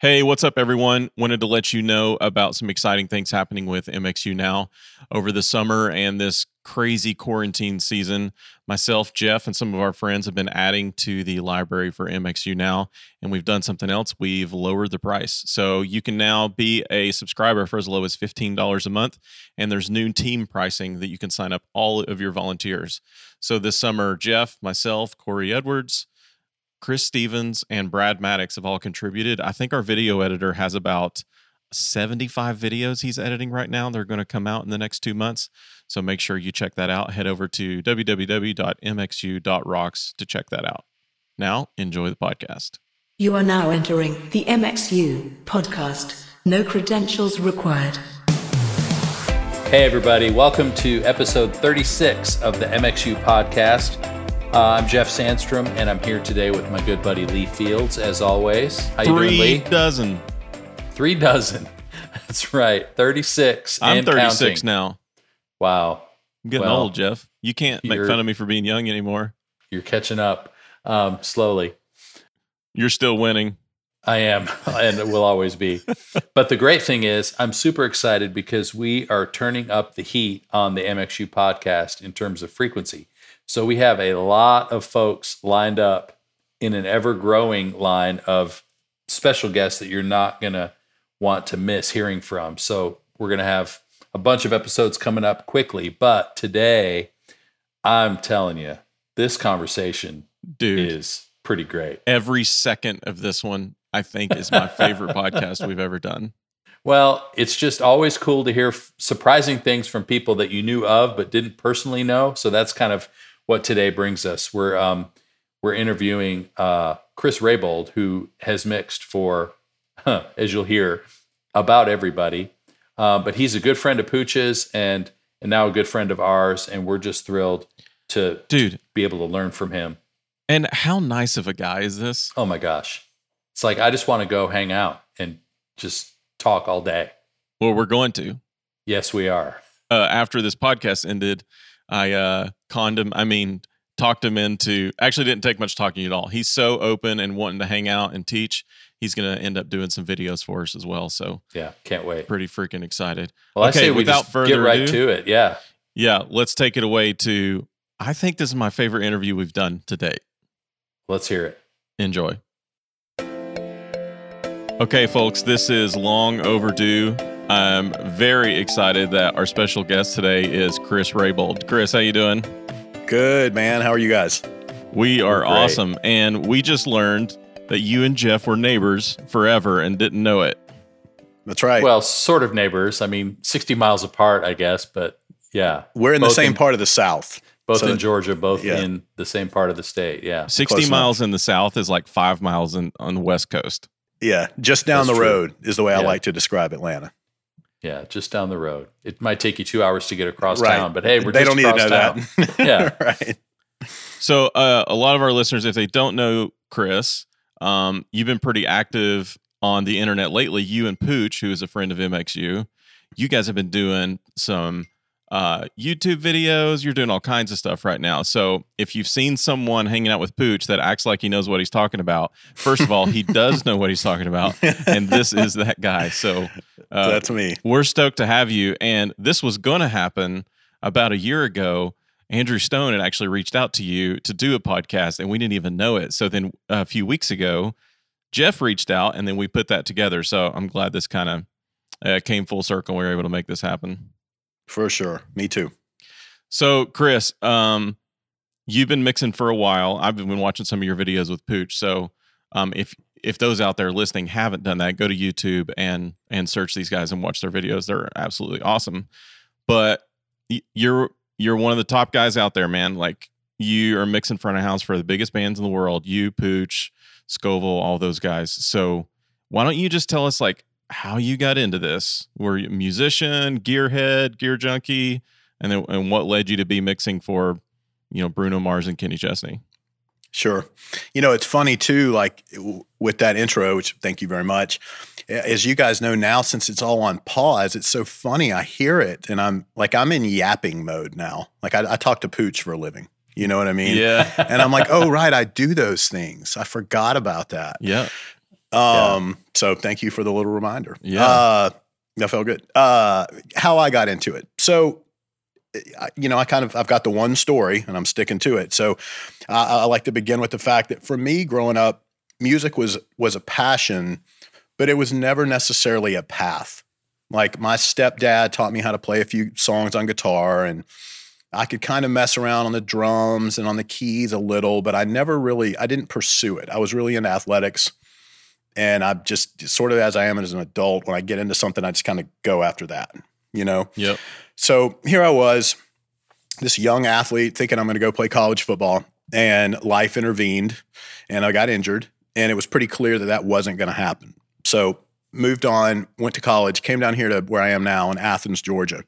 Hey, what's up, everyone? Wanted to let you know about some exciting things happening with MXU Now over the summer and this crazy quarantine season. Myself, Jeff, and some of our friends have been adding to the library for MXU Now, and we've done something else. We've lowered the price. So you can now be a subscriber for as low as $15 a month, and there's new team pricing that you can sign up all of your volunteers. So this summer, Jeff, myself, Corey Edwards, Chris Stevens and Brad Maddox have all contributed. I think our video editor has about 75 videos he's editing right now. They're going to come out in the next two months. So make sure you check that out. Head over to www.mxu.rocks to check that out. Now, enjoy the podcast. You are now entering the MXU podcast. No credentials required. Hey, everybody. Welcome to episode 36 of the MXU podcast. Uh, I'm Jeff Sandstrom, and I'm here today with my good buddy Lee Fields, as always. How you Three doing, Lee? dozen. Three dozen. That's right. 36. I'm 36 counting. now. Wow. I'm getting well, old, Jeff. You can't make fun of me for being young anymore. You're catching up um, slowly. You're still winning. I am, and will always be. but the great thing is, I'm super excited because we are turning up the heat on the MXU podcast in terms of frequency. So we have a lot of folks lined up in an ever growing line of special guests that you're not going to want to miss hearing from. So we're going to have a bunch of episodes coming up quickly. But today, I'm telling you, this conversation Dude, is pretty great. Every second of this one, I think, is my favorite podcast we've ever done. Well, it's just always cool to hear f- surprising things from people that you knew of but didn't personally know. So that's kind of what today brings us. We're um, we're interviewing uh, Chris Rabold, who has mixed for, huh, as you'll hear, about everybody. Uh, but he's a good friend of Pooch's and and now a good friend of ours, and we're just thrilled to dude be able to learn from him. And how nice of a guy is this? Oh my gosh, it's like I just want to go hang out and just talk all day. Well, we're going to. Yes, we are. Uh, after this podcast ended, I uh, conned him. I mean, talked him into. Actually, didn't take much talking at all. He's so open and wanting to hang out and teach. He's going to end up doing some videos for us as well. So yeah, can't wait. Pretty freaking excited. Well, okay, I say without further get right ado, to it. Yeah, yeah. Let's take it away to. I think this is my favorite interview we've done to date. Let's hear it. Enjoy. Okay, folks, this is long overdue. I'm very excited that our special guest today is Chris Rabold. Chris, how you doing? Good, man. How are you guys? We are awesome. And we just learned that you and Jeff were neighbors forever and didn't know it. That's right. Well, sort of neighbors. I mean, 60 miles apart, I guess, but yeah. We're in the same in, part of the South. Both so, in Georgia, both yeah. in the same part of the state. Yeah. 60 Close miles enough. in the South is like five miles in, on the West Coast. Yeah. Just down That's the true. road is the way yeah. I like to describe Atlanta. Yeah, just down the road. It might take you two hours to get across right. town, but hey, we're they don't need to know town. that. yeah, right. So, uh, a lot of our listeners, if they don't know Chris, um, you've been pretty active on the internet lately. You and Pooch, who is a friend of MXU, you guys have been doing some uh, YouTube videos. You're doing all kinds of stuff right now. So if you've seen someone hanging out with Pooch that acts like he knows what he's talking about, first of all, he does know what he's talking about, and this is that guy. So uh, that's me. We're stoked to have you. And this was going to happen about a year ago. Andrew Stone had actually reached out to you to do a podcast, and we didn't even know it. So then a few weeks ago, Jeff reached out, and then we put that together. So I'm glad this kind of uh, came full circle. We were able to make this happen. For sure. Me too. So, Chris, um, you've been mixing for a while. I've been watching some of your videos with Pooch. So, um, if if those out there listening haven't done that, go to YouTube and and search these guys and watch their videos. They're absolutely awesome. But you're you're one of the top guys out there, man. Like you are mixing front of house for the biggest bands in the world. You, Pooch, Scoville, all those guys. So why don't you just tell us like how you got into this. Were you a musician, gearhead, gear junkie, and then and what led you to be mixing for, you know, Bruno Mars and Kenny Chesney? Sure. You know, it's funny too, like with that intro, which thank you very much. As you guys know now, since it's all on pause, it's so funny. I hear it and I'm like, I'm in yapping mode now. Like I, I talk to Pooch for a living. You know what I mean? Yeah. and I'm like, oh, right. I do those things. I forgot about that. Yeah. Um, so thank you for the little reminder. Yeah. Uh, that felt good. Uh, how I got into it. So, you know, I kind of I've got the one story and I'm sticking to it. So, I, I like to begin with the fact that for me, growing up, music was was a passion, but it was never necessarily a path. Like my stepdad taught me how to play a few songs on guitar and I could kind of mess around on the drums and on the keys a little, but I never really I didn't pursue it. I was really into athletics and I'm just sort of as I am as an adult when I get into something I just kind of go after that, you know. Yep. So here I was, this young athlete thinking I'm going to go play college football, and life intervened, and I got injured, and it was pretty clear that that wasn't going to happen. So moved on, went to college, came down here to where I am now in Athens, Georgia,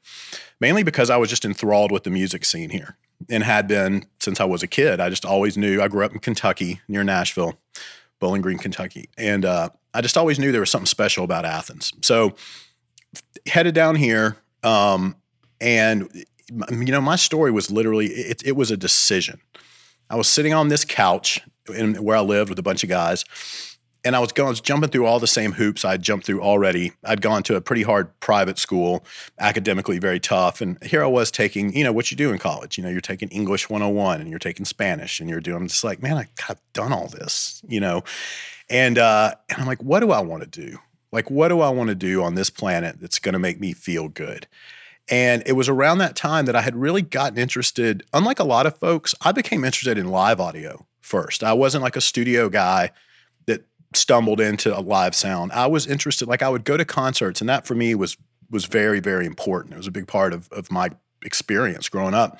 mainly because I was just enthralled with the music scene here and had been since I was a kid. I just always knew. I grew up in Kentucky near Nashville, Bowling Green, Kentucky, and uh, I just always knew there was something special about Athens. So headed down here, um, and you know, my story was literally it, it was a decision. I was sitting on this couch in where I lived with a bunch of guys, and I was going, I was jumping through all the same hoops I'd jumped through already. I'd gone to a pretty hard private school, academically very tough, and here I was taking, you know, what you do in college. You know, you're taking English 101, and you're taking Spanish, and you're doing. I'm just like, man, I, I've done all this, you know, and uh, and I'm like, what do I want to do? Like, what do I want to do on this planet that's going to make me feel good? And it was around that time that I had really gotten interested. Unlike a lot of folks, I became interested in live audio first. I wasn't like a studio guy stumbled into a live sound. I was interested, like I would go to concerts, and that for me was was very, very important. It was a big part of, of my experience growing up.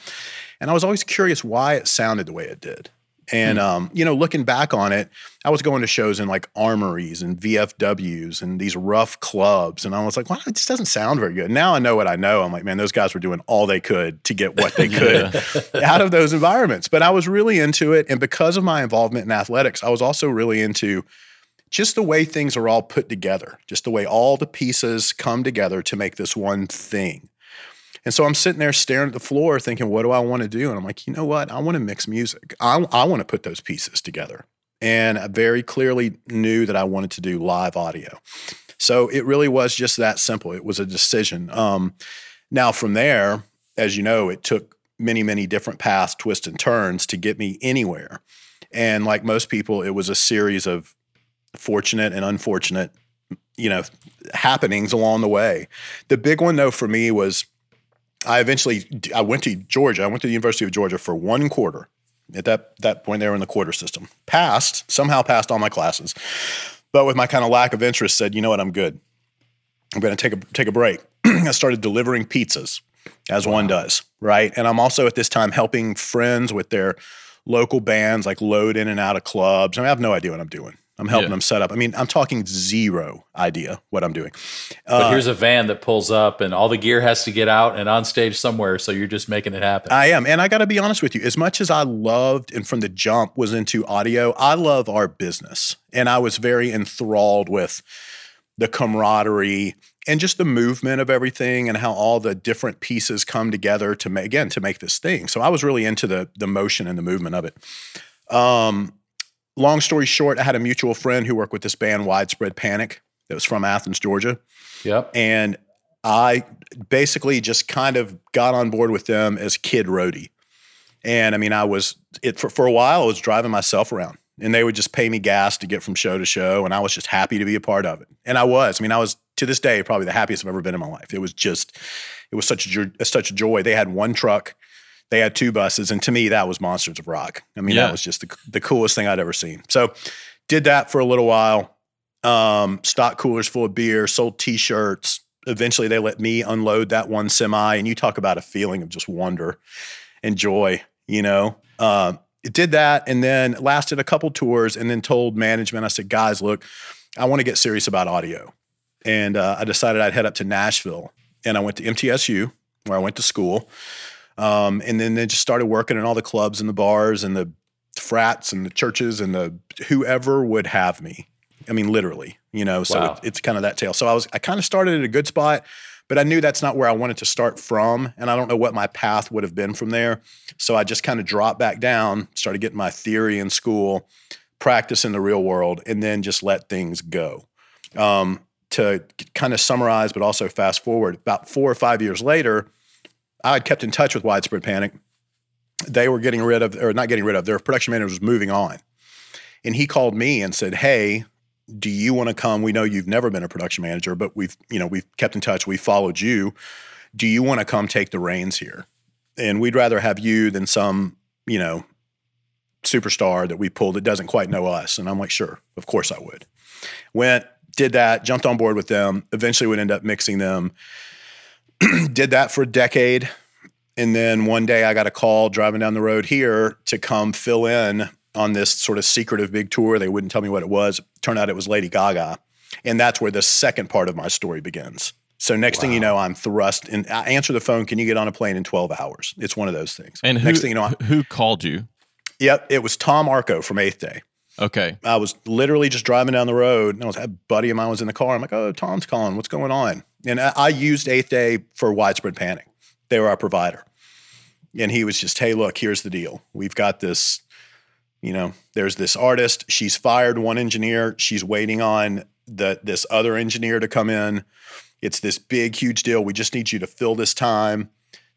And I was always curious why it sounded the way it did. And um, you know, looking back on it, I was going to shows in like armories and VFWs and these rough clubs, and I was like, "Wow, it just doesn't sound very good." Now I know what I know. I'm like, man, those guys were doing all they could to get what they could out of those environments. But I was really into it, and because of my involvement in athletics, I was also really into just the way things are all put together, just the way all the pieces come together to make this one thing. And so I'm sitting there staring at the floor thinking, what do I want to do? And I'm like, you know what? I want to mix music. I, I want to put those pieces together. And I very clearly knew that I wanted to do live audio. So it really was just that simple. It was a decision. Um, now, from there, as you know, it took many, many different paths, twists, and turns to get me anywhere. And like most people, it was a series of fortunate and unfortunate, you know, happenings along the way. The big one, though, for me was I eventually I went to Georgia. I went to the University of Georgia for one quarter. At that that point, they were in the quarter system. Passed somehow passed all my classes, but with my kind of lack of interest, said, you know what, I'm good. I'm going to take a take a break. I started delivering pizzas, as one does, right? And I'm also at this time helping friends with their local bands, like load in and out of clubs. I, mean, I have no idea what I'm doing. I'm helping Yeah. them set up. I mean, I'm talking zero idea what I'm doing. But Uh, here's a van that pulls up, and all the gear has to get out and on stage somewhere. So you're just making it happen. I am. And I got to be honest with you, as much as I loved and from the jump was into audio, I love our business. And I was very enthralled with the camaraderie and just the movement of everything and how all the different pieces come together to make again to make this thing. So I was really into the the motion and the movement of it. Um long story short, I had a mutual friend who worked with this band Widespread Panic that was from Athens, Georgia yep. and I basically just kind of got on board with them as kid roadie. And I mean, I was it for, for a while. I was driving myself around, and they would just pay me gas to get from show to show, and I was just happy to be a part of it. And I was. I mean, I was to this day probably the happiest I've ever been in my life. It was just, it was such a such a joy. They had one truck, they had two buses, and to me, that was Monsters of Rock. I mean, Yeah. that was just the the coolest thing I'd ever seen. So, did that for a little while. Um, stock coolers full of beer, sold T-shirts, eventually they let me unload that one semi and you talk about a feeling of just wonder and joy you know um, it did that and then lasted a couple tours and then told management i said guys look i want to get serious about audio and uh, i decided i'd head up to nashville and i went to mtsu where i went to school um, and then they just started working in all the clubs and the bars and the frats and the churches and the whoever would have me i mean literally you know so Wow. it, it's kind of that tale so i was i kind of started at a good spot but I knew that's not where I wanted to start from. And I don't know what my path would have been from there. So I just kind of dropped back down, started getting my theory in school, practice in the real world, and then just let things go. Um, to kind of summarize, but also fast forward, about four or five years later, I had kept in touch with Widespread Panic. They were getting rid of, or not getting rid of, their production manager was moving on. And he called me and said, Hey, do you want to come? We know you've never been a production manager, but we've, you know, we've kept in touch. We followed you. Do you want to come take the reins here? And we'd rather have you than some, you know, superstar that we pulled that doesn't quite know us. And I'm like, sure, of course I would. Went, did that, jumped on board with them, eventually would end up mixing them. did that for a decade. And then one day I got a call driving down the road here to come fill in on this sort of secretive big tour. They wouldn't tell me what it was. Turned out it was Lady Gaga. And that's where the second part of my story begins. So next wow. thing you know, I'm thrust and I answer the phone. Can you get on a plane in 12 hours? It's one of those things. And who, next thing you know, I, who called you? Yep, it was Tom Arko from Eighth Day. Okay. I was literally just driving down the road and I was a buddy of mine was in the car. I'm like, oh, Tom's calling. What's going on? And I, used Eighth Day for widespread panic. They were our provider. And he was just, hey, look, here's the deal. We've got this, you know, there's this artist. She's fired one engineer. She's waiting on the this other engineer to come in. It's this big, huge deal. We just need you to fill this time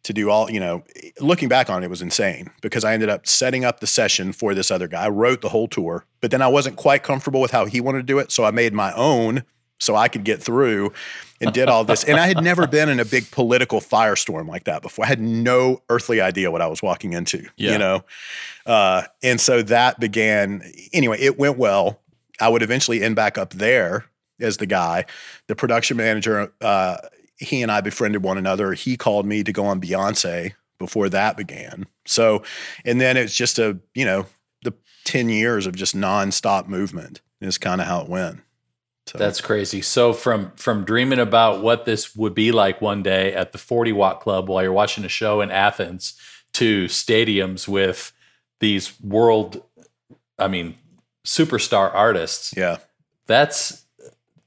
to do all, you know, looking back on it, it was insane because I ended up setting up the session for this other guy. I wrote the whole tour, but then I wasn't quite comfortable with how he wanted to do it. So I made my own so I could get through and did all this. And I had never been in a big political firestorm like that before. I had no earthly idea what I was walking into, yeah. you know? Uh, and so that began, anyway, it went well. I would eventually end back up there as the guy. The production manager, uh, he and I befriended one another. He called me to go on Beyonce before that began. So, and then it's just a, you know, the 10 years of just nonstop movement is kind of how it went. So. That's crazy. So from from dreaming about what this would be like one day at the 40 Watt Club while you're watching a show in Athens to stadiums with these world I mean superstar artists. Yeah. That's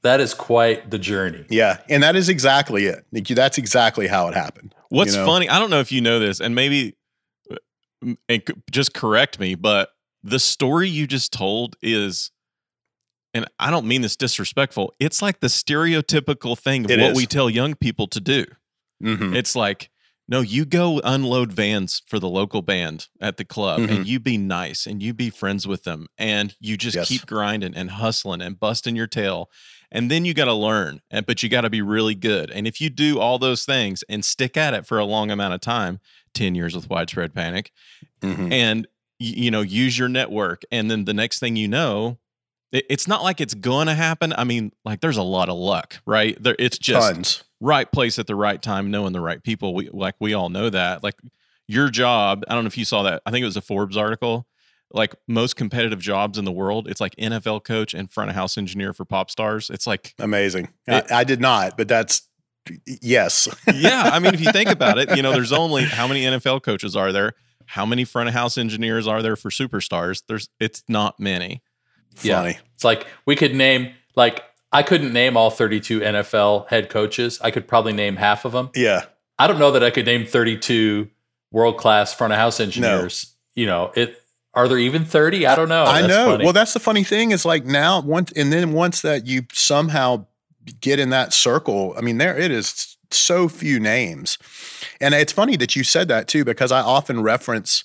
that is quite the journey. Yeah, and that is exactly it. That's exactly how it happened. What's you know? funny, I don't know if you know this, and maybe and just correct me, but the story you just told is, and I don't mean this disrespectful. It's like the stereotypical thing of it what is. we tell young people to do. Mm-hmm. It's like, no, you go unload vans for the local band at the club mm-hmm. and you be nice and you be friends with them and you just yes. keep grinding and hustling and busting your tail and then you got to learn and but you got to be really good and if you do all those things and stick at it for a long amount of time 10 years with widespread panic mm-hmm. and you know use your network and then the next thing you know it's not like it's gonna happen i mean like there's a lot of luck right there it's just Tons. right place at the right time knowing the right people we like we all know that like your job i don't know if you saw that i think it was a forbes article like most competitive jobs in the world, it's like NFL coach and front of house engineer for pop stars. It's like amazing. It, I, I did not, but that's yes. yeah. I mean, if you think about it, you know, there's only how many NFL coaches are there? How many front of house engineers are there for superstars? There's it's not many. Funny. Yeah. It's like we could name like I couldn't name all 32 NFL head coaches. I could probably name half of them. Yeah. I don't know that I could name 32 world class front of house engineers. No. You know, it are there even 30? I don't know. I that's know. Funny. Well, that's the funny thing is like now once and then once that you somehow get in that circle, I mean there it is so few names. And it's funny that you said that too because I often reference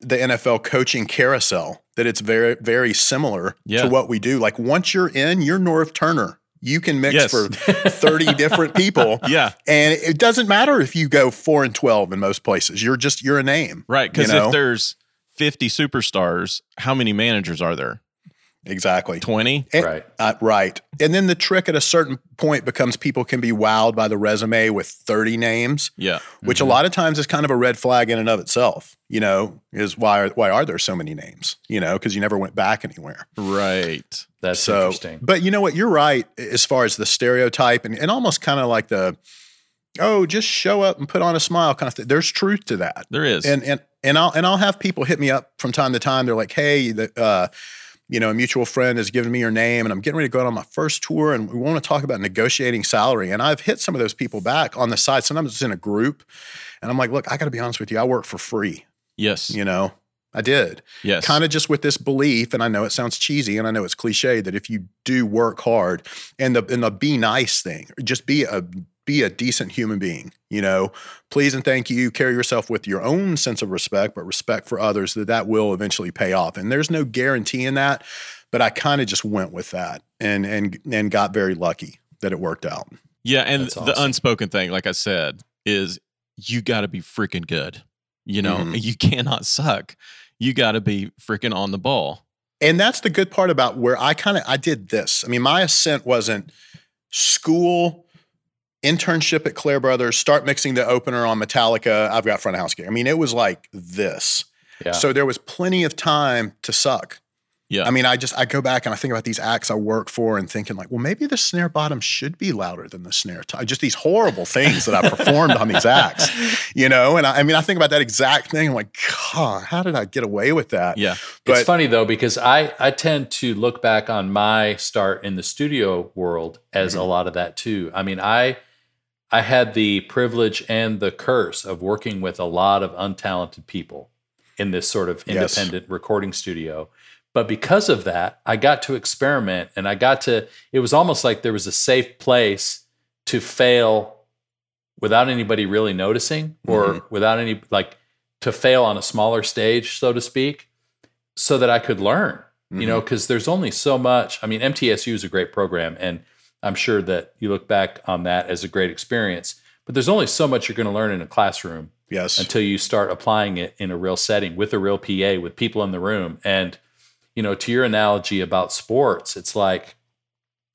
the NFL coaching carousel that it's very very similar yeah. to what we do. Like once you're in, you're Norv Turner. You can mix yes. for 30 different people. Yeah. And it doesn't matter if you go 4 and 12 in most places. You're just you're a name. Right, cuz you know? if there's 50 superstars, how many managers are there? Exactly. 20? right. Uh, right. And then the trick at a certain point becomes people can be wowed by the resume with 30 names. Yeah. Which mm-hmm. a lot of times is kind of a red flag in and of itself, you know, is why are, why are there so many names, you know, because you never went back anywhere. Right. That's so, interesting. But you know what? You're right as far as the stereotype and, and almost kind of like the, oh, just show up and put on a smile kind of thing. There's truth to that. There is. And, and, and I'll and I'll have people hit me up from time to time. They're like, "Hey, the, uh, you know, a mutual friend has given me your name, and I'm getting ready to go out on my first tour, and we want to talk about negotiating salary." And I've hit some of those people back on the side. Sometimes it's in a group, and I'm like, "Look, I got to be honest with you. I work for free. Yes, you know." I did. Yes. Kind of just with this belief, and I know it sounds cheesy and I know it's cliche that if you do work hard and the and the be nice thing, just be a be a decent human being, you know, please and thank you, carry yourself with your own sense of respect, but respect for others that that will eventually pay off. And there's no guarantee in that, but I kind of just went with that and and and got very lucky that it worked out. Yeah, and That's the unspoken thing, like I said, is you got to be freaking good. You know, Mhm. you cannot suck. You got to be freaking on the ball. And that's the good part about where I kind of I did this. I mean, my ascent wasn't school, internship at Clair Brothers, start mixing the opener on Metallica. I've got front of house gear. I mean, it was like this. Yeah. So there was plenty of time to suck. Yeah. I mean, I just I go back and I think about these acts I work for and thinking like, well, maybe the snare bottom should be louder than the snare top. Just these horrible things that I performed on these acts, you know. And I, I mean, I think about that exact thing. I'm like, God, how did I get away with that? Yeah. But it's funny though because I I tend to look back on my start in the studio world as Mm-hmm. a lot of that too. I mean, I I had the privilege and the curse of working with a lot of untalented people in this sort of Yes. independent recording studio. But because of that, I got to experiment and I got to it was almost like there was a safe place to fail without anybody really noticing or Mhm. without any like to fail on a smaller stage so to speak so that I could learn, you know, because there's only so much. I mean, MTSU is a great program, and I'm sure that you look back on that as a great experience, but there's only so much you're going to learn in a classroom yes, until you start applying it in a real setting with a real PA, with people in the room. And, you know, to your analogy about sports, it's like,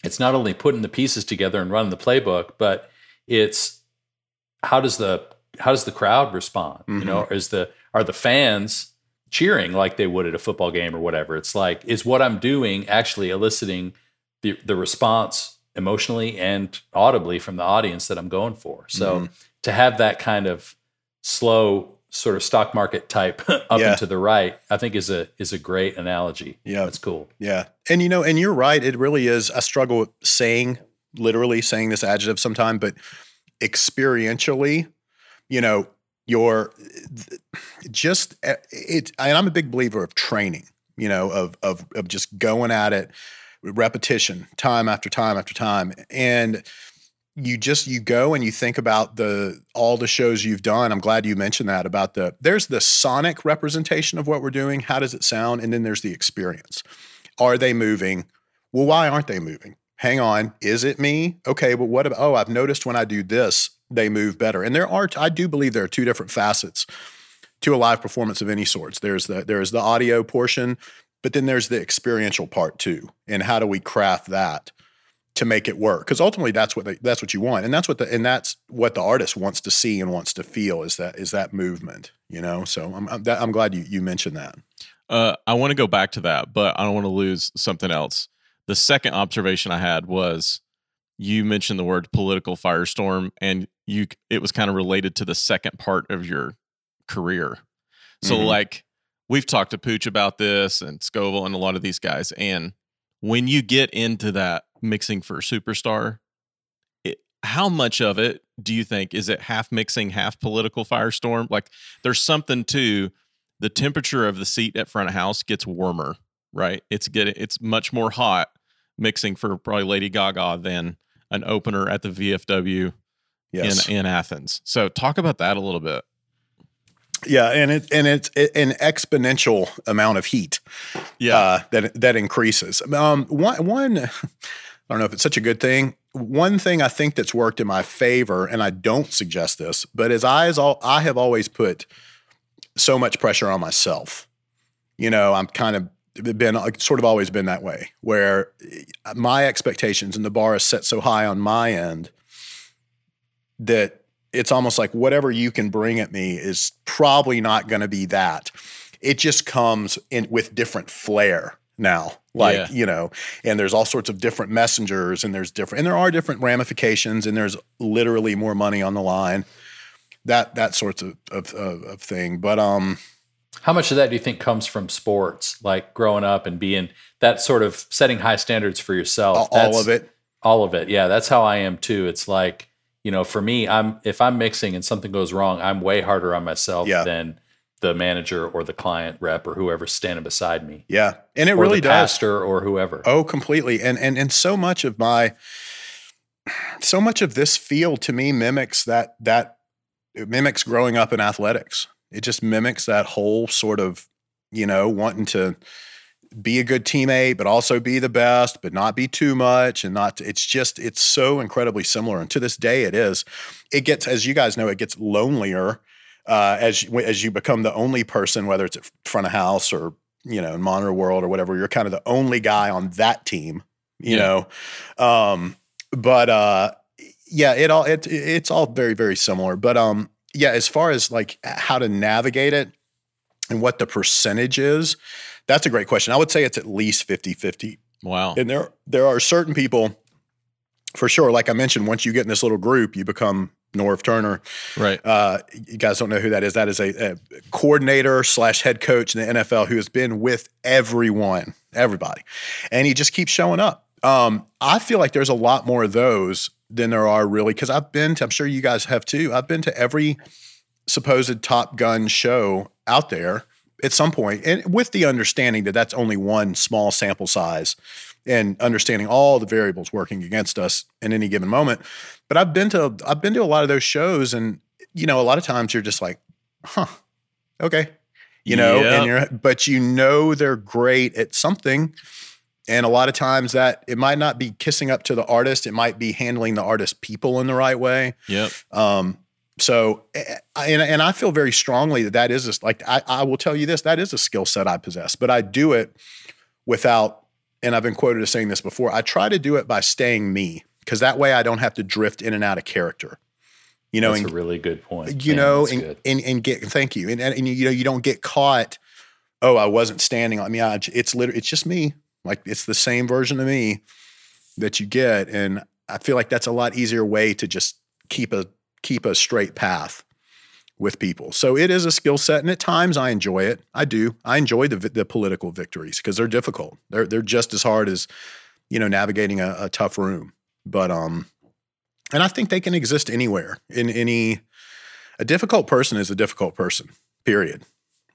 it's not only putting the pieces together and running the playbook, but it's how does the how does the crowd respond? You mm-hmm. know, is the are the fans cheering like they would at a football game or whatever? It's like, is what I'm doing actually eliciting the the response emotionally and audibly from the audience that I'm going for? So to have that kind of slow sort of stock market type up Yeah. and to the right, I think is a is a great analogy. Yeah. That's cool. Yeah. And you know, and you're right. It really is. I struggle with saying, literally saying this adjective sometime, but experientially, you know, your just eh, it. And I'm a big believer of training. You know, of of of just going at it, repetition, time after time after time, and you just you go and you think about the all the shows you've done. I'm glad you mentioned that about the there's the sonic representation of what we're doing. How does it sound? And then there's the experience. Are they moving? Well why aren't they moving? Hang on is it me? Okay but what about oh i've noticed when i do this they move better. And there are i do believe there are two different facets to a live performance of any sorts. There's the there's the audio portion but then there's the experiential part too and how do we craft that to make it work because ultimately that's what they, that's what you want and that's what the and that's what the artist wants to see and wants to feel is that is that movement you know so i'm i'm, that, I'm glad you you mentioned that Uh, I want to go back to that, but I don't want to lose something else. The second observation I had was you mentioned the word political firestorm, and you it was kind of related to the second part of your career. So, Mhm. like we've talked to Pooch about this, and Scoville, and a lot of these guys, and when you get into that mixing for Superstar, it, how much of it do you think is it half mixing, half political firestorm? Like, there's something to the temperature of the seat at front of house gets warmer, right? It's getting it's much more hot mixing for probably Lady Gaga than an opener at the VFW yes in in Athens. So talk about that a little bit. Yeah and it and it's an exponential amount of heat uh, that that increases. Um one one i don't know if it's such a good thing. One thing i think that's worked in my favor and i don't suggest this but as i as all i have always put so much pressure on myself. You know i'm kind of been sort of always been that way where my expectations and the bar is set so high on my end that it's almost like whatever you can bring at me is probably not going to be that it just comes in with different flair now like Yeah. you know and there's all sorts of different messengers and there's different and there are different ramifications and there's literally more money on the line that that sorts of of, of, of thing but um How much of that do you think comes from sports, like growing up and being that sort of setting high standards for yourself? all That's- of it All of it. Yeah, that's how I am too. It's like, you know, for me, I'm if I'm mixing and something goes wrong, I'm way harder on myself Yeah. than the manager or the client rep or whoever's standing beside me. Yeah, and it or really the does. pastor or whoever. Oh, completely. And and and so much of my so much of this field to me mimics that that it mimics growing up in athletics. It just mimics that whole sort of, you know, wanting to be a good teammate, but also be the best, but not be too much and not, it's just, it's so incredibly similar. And to this day, it is. It gets, as you guys know, it gets lonelier uh, as, you- as you become the only person, whether it's at front of house or, you know, in monitor world or whatever, you're kind of the only guy on that team, you Yeah. know? Um, but, uh, yeah, it all, it, it's all very, very similar. But, um, yeah, as far as like how to navigate it and what the percentage is, that's a great question. I would say it's at least 50 50. Wow. And there there are certain people for sure, like I mentioned, once you get in this little group, you become Norv Turner. Right. Uh, you guys don't know who that is. That is a, a coordinator slash head coach in the NFL who has been with everyone, everybody, and he just keeps showing up. Um, I feel like there's a lot more of those than there are really because I've been to. I'm sure you guys have too. I've been to every supposed Top Gun show out there at some point, and with the understanding that that's only one small sample size, and understanding all the variables working against us in any given moment. But I've been to I've been to a lot of those shows, and you know, a lot of times you're just like, huh, okay, you know, Yep. and you're but you know they're great at something. And a lot of times that it might not be kissing up to the artist, it might be handling the artist people in the right way. Yep. Um, so, and, and I feel very strongly that that is a, like, I, I will tell you this, that is a skill set I possess, but I do it without, and I've been quoted as saying this before, I try to do it by staying me because that way I don't have to drift in and out of character, you know, That's and, a really good point. you Man, know, that's and, and, and get, thank you. And, and, and, you know, you don't get caught. Oh, I wasn't standing on me. I, it's literally, it's just me. Like it's the same version of me that you get. And I feel like that's a lot easier way to just keep a, keep a straight path with people. So it is a skill set, and at times I enjoy it. I do. I enjoy the the political victories because they're difficult. They're they're just as hard as you know navigating a, a tough room. But um, and I think they can exist anywhere in any. A difficult person is a difficult person. Period.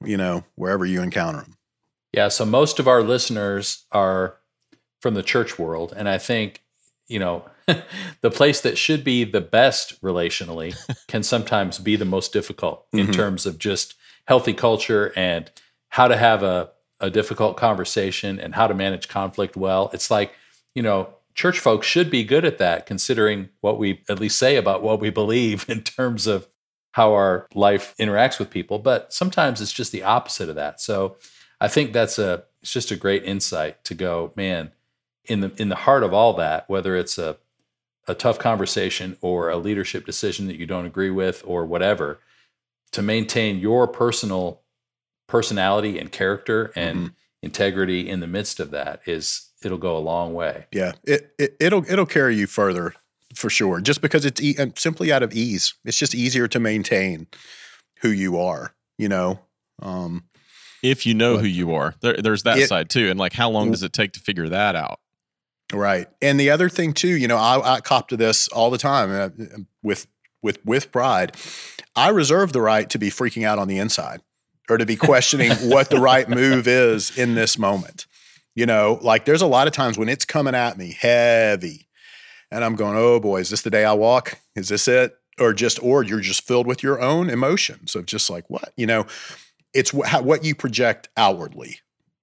You know, wherever you encounter them. Yeah, so most of our listeners are from the church world, and I think you know the place that should be the best relationally can sometimes be the most difficult in Mhm. terms of just healthy culture and how to have a a difficult conversation and how to manage conflict well. It's like you know church folks should be good at that, considering what we at least say about what we believe in terms of how our life interacts with people. But sometimes it's just the opposite of that. So I think that's a it's just a great insight to go, man, in the in the heart of all that, whether it's a a tough conversation or a leadership decision that you don't agree with or whatever, to maintain your personal personality and character and integrity in the midst of that is it'll go a long way. Yeah, it, it it'll it'll carry you further for sure. Just because it's e- simply out of ease. It's just easier to maintain who you are. You know. Um, If you know But- who you are, there, there's that It- side too. And like, how long does it take to figure that out? Right. And the other thing too, you know, I, I cop to this all the time uh, with with with pride. I reserve the right to be freaking out on the inside or to be questioning what the right move is in this moment. You know, like there's a lot of times when it's coming at me heavy and I'm going, "Oh boy, is this the day I walk? Is this it?" Or just or you're just filled with your own emotions of just like, "What?" You know, it's wh- how, what you project outwardly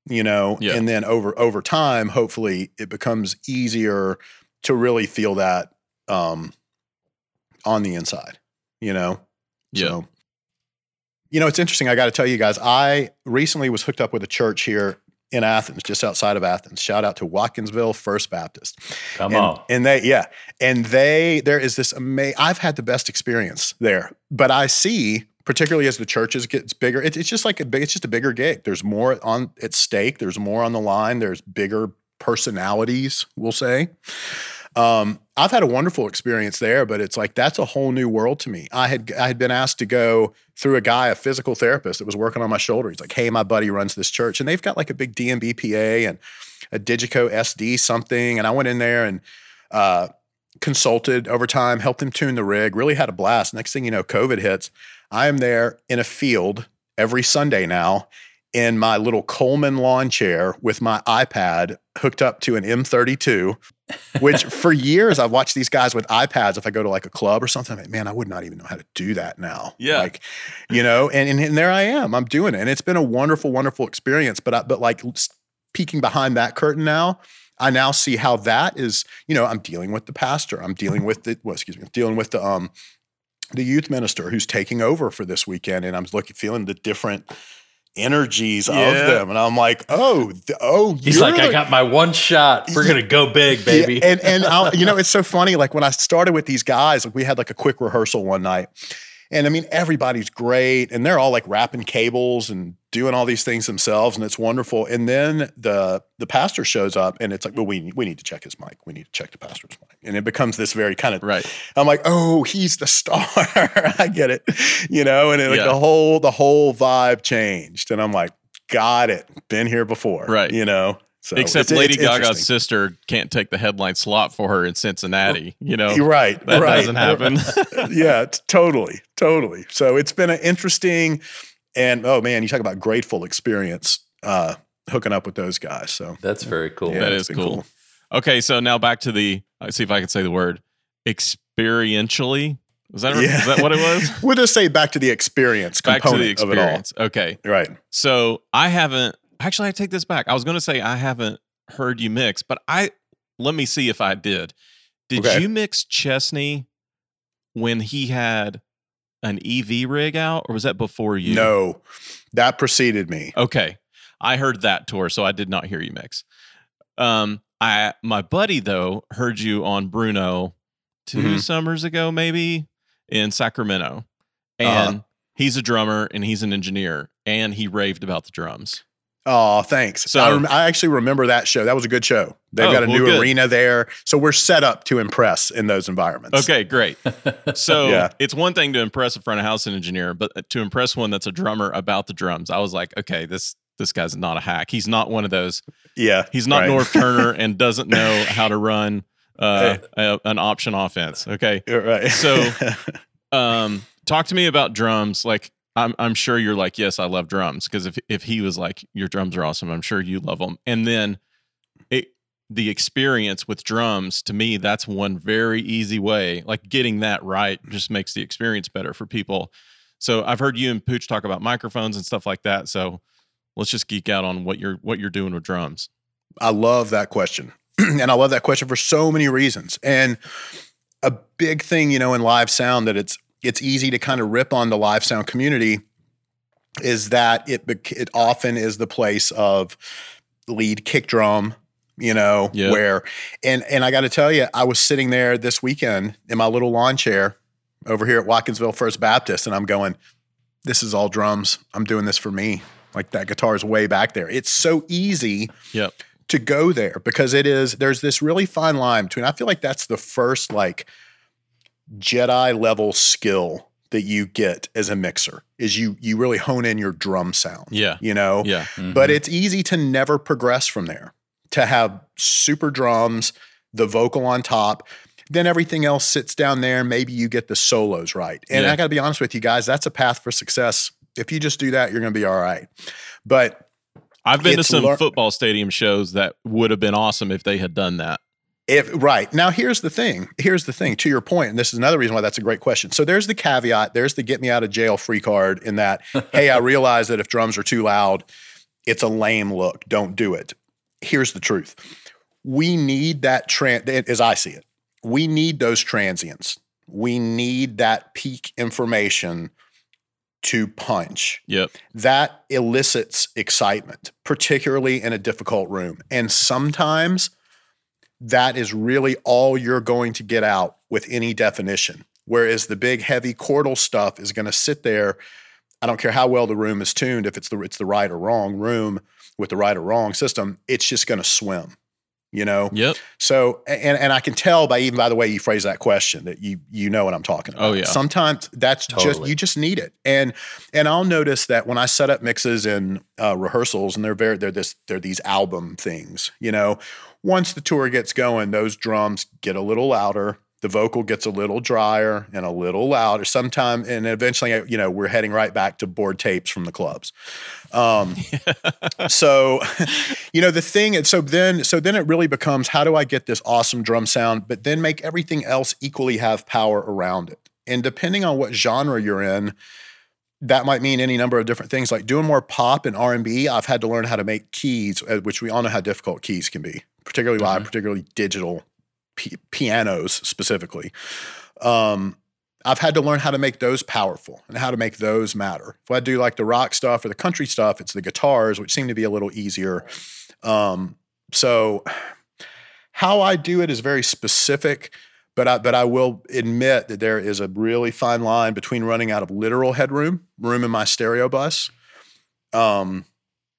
you know Yeah. and then over over time hopefully it becomes easier to really feel that um on the inside you know Yeah. so you know it's interesting i got to tell you guys i recently was hooked up with a church here in athens just outside of athens shout out to watkinsville first baptist Come and, on. and they, yeah. And they, there is this amazing, I've had the best experience there, but I see, particularly as the churches gets bigger, it, it's just like a big, it's just a bigger gig. There's more on at stake. There's more on the line. There's bigger personalities, we'll say. Um, I've had a wonderful experience there, but it's like that's a whole new world to me. I had I had been asked to go through a guy, a physical therapist that was working on my shoulder. He's like, "Hey, my buddy runs this church, and they've got like a big D&B PA and a Digico SD something." And I went in there and uh, consulted over time, helped him tune the rig. Really had a blast. Next thing you know, COVID hits. I am there in a field every Sunday now in my little Coleman lawn chair with my iPad hooked up to an M32, which for years I've watched these guys with iPads. If I go to like a club or something, I'm like, man, I would not even know how to do that now. Yeah. Like, you know, and, and, and there I am. I'm doing it. And it's been a wonderful, wonderful experience. But I, but like peeking behind that curtain now, I now see how that is, you know, I'm dealing with the pastor. I'm dealing with the, well, excuse me, I'm dealing with the um the youth minister who's taking over for this weekend. And I'm looking feeling the different energies Yeah. of them. And I'm like, oh, th- oh, He's you're like, I got my one shot. We're gonna go big, baby. Yeah, and and I'll, you know, it's so funny. Like when I started with these guys, like we had like a quick rehearsal one night, and I mean everybody's great, and they're all like wrapping cables and doing all these things themselves, and it's wonderful. And then the the pastor shows up, and it's like, well, we we need to check his mic. We need to check the pastor's mic, and it becomes this very kind of Right. I'm like, oh, he's the star. I get it, you know, and it, like Yeah. the whole the whole vibe changed, and I'm like, got it, been here before, Right. You know, so Except it's- Lady it's Gaga's sister can't take the headline slot for her in Cincinnati. You know, You're right, that right. doesn't happen. yeah, totally, totally. So it's been an interesting and oh man, you talk about grateful experience uh, hooking up with those guys. So That's very cool. yeah, That it's is been cool. okay, so now back to the. Let's see if I can say the word experientially. Was that Yeah. is that what it was? We'll just say back to the experience back to component the of it all. experience. Okay, Right. so I haven't actually. I take this back. I was going to say I haven't heard you mix, but I let me see if I did. Did Okay. you mix Chesney when he had an EV rig out, or was that before you? No, that preceded me. Okay. I heard that tour, so I did not hear you mix. Um, I my buddy though heard you on Bruno 2 Mhm. summers ago, maybe in Sacramento, Uh-huh. and he's a drummer and he's an engineer, and he raved about the drums. Oh, thanks. So- I, rem- I actually remember that show. That was a good show. They've Oh, got a well, new good. arena there, so we're set up to impress in those environments. Okay, great. So Yeah. it's one thing to impress a front of house engineer, but to impress one that's a drummer about the drums, I was like, okay, this this guy's not a hack. He's not one of those. Yeah, He's not right. Norv Turner and doesn't know how to run uh, a, an option offense. Okay. You're right. So- um talk to me about drums like i'm i'm sure you're like yes i love drums because if if he was like your drums are awesome i'm sure you love them and then it the experience with drums to me that's one very easy way like getting that right just makes the experience better for people so i've heard you and pooch talk about microphones and stuff like that so let's just geek out on what you're what you're doing with drums I love that question. and I love that question for so many reasons. And a big thing, you know, in live sound that it's it's easy to kind of rip on the live sound community is that it it often is the place of lead kick drum, you know, Yeah. where and and I got to tell you, I was sitting there this weekend in my little lawn chair over here at Watkinsville First Baptist and I'm going this is all drums. I'm doing this for me. Like that guitar is way back there. It's so easy Yep. to go there because it is there's this really fine line between I feel like that's the first like Jedi level skill that you get as a mixer is you you really hone in your drum sound. Yeah. You know? yeah But mm-hmm. it's easy to never progress from there. To have super drums, the vocal on top, then everything else sits down there. Maybe you get the solos right. And Yeah. I got to be honest with you guys, that's a path for success. If you just do that, you're going to be all right. But i've been to some lear- football stadium shows that would have been awesome if they had done that If right now, here's the thing. Here's the thing. To your point, and this is another reason why that's a great question. So there's the caveat. There's the get me out of jail free card. In that, hey, I realize that if drums are too loud, it's a lame look. Don't do it. Here's the truth. We need that trend, as I see it. We need those transients. We need that peak information to punch yep that elicits excitement, particularly in a difficult room. And sometimes that is really all you're going to get out with any definition. Whereas the big, heavy chordal stuff is going to sit there. I don't care how well the room is tuned, if it's the it's the right or wrong room with the right or wrong system, it's just going to swim. You know, yep so and and I can tell by even by the way you phrase that question that you you know what I'm talking about. Oh, yeah. Sometimes that's just you just need it. And and I'll notice that when I set up mixes and uh, rehearsals, and they're very they're this they're these album things. You know, once the tour gets going, those drums get a little louder. the vocal gets a little drier and a little louder. Sometime and eventually you know we're heading right back to board tapes from the clubs. Um, so you know the thing and so then so then it really becomes how do i get this awesome drum sound but then make everything else equally have power around it? And depending on what genre you're in that might mean any number of different things like doing more pop and r&b i've had to learn how to make keys uh, which we all know how difficult keys can be particularly live Mhm. particularly digital p- pianos specifically um, i've had to learn how to make those powerful and how to make those matter if i do like the rock stuff or the country stuff it's the guitars which seem to be a little easier um, so how i do it is very specific but I, but I will admit that there is a really fine line between running out of literal headroom, room in my stereo bus, um,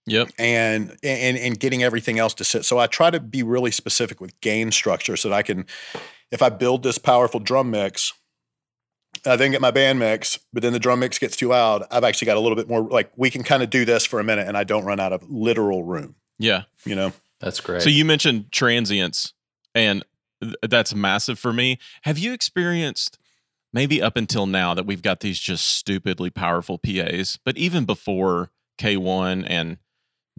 Yep. and and and getting everything else to sit. So I try to be really specific with gain structure so that I can, if I build this powerful drum mix, I then get my band mix, but then the drum mix gets too loud. I've actually got a little bit more like we can kind of do this for a minute, and I don't run out of literal room. Yeah. You know, That's great. So you mentioned transients, and th- that's massive for me. Have you experienced maybe up until now that we've got these just stupidly powerful PAs, but even before K1 and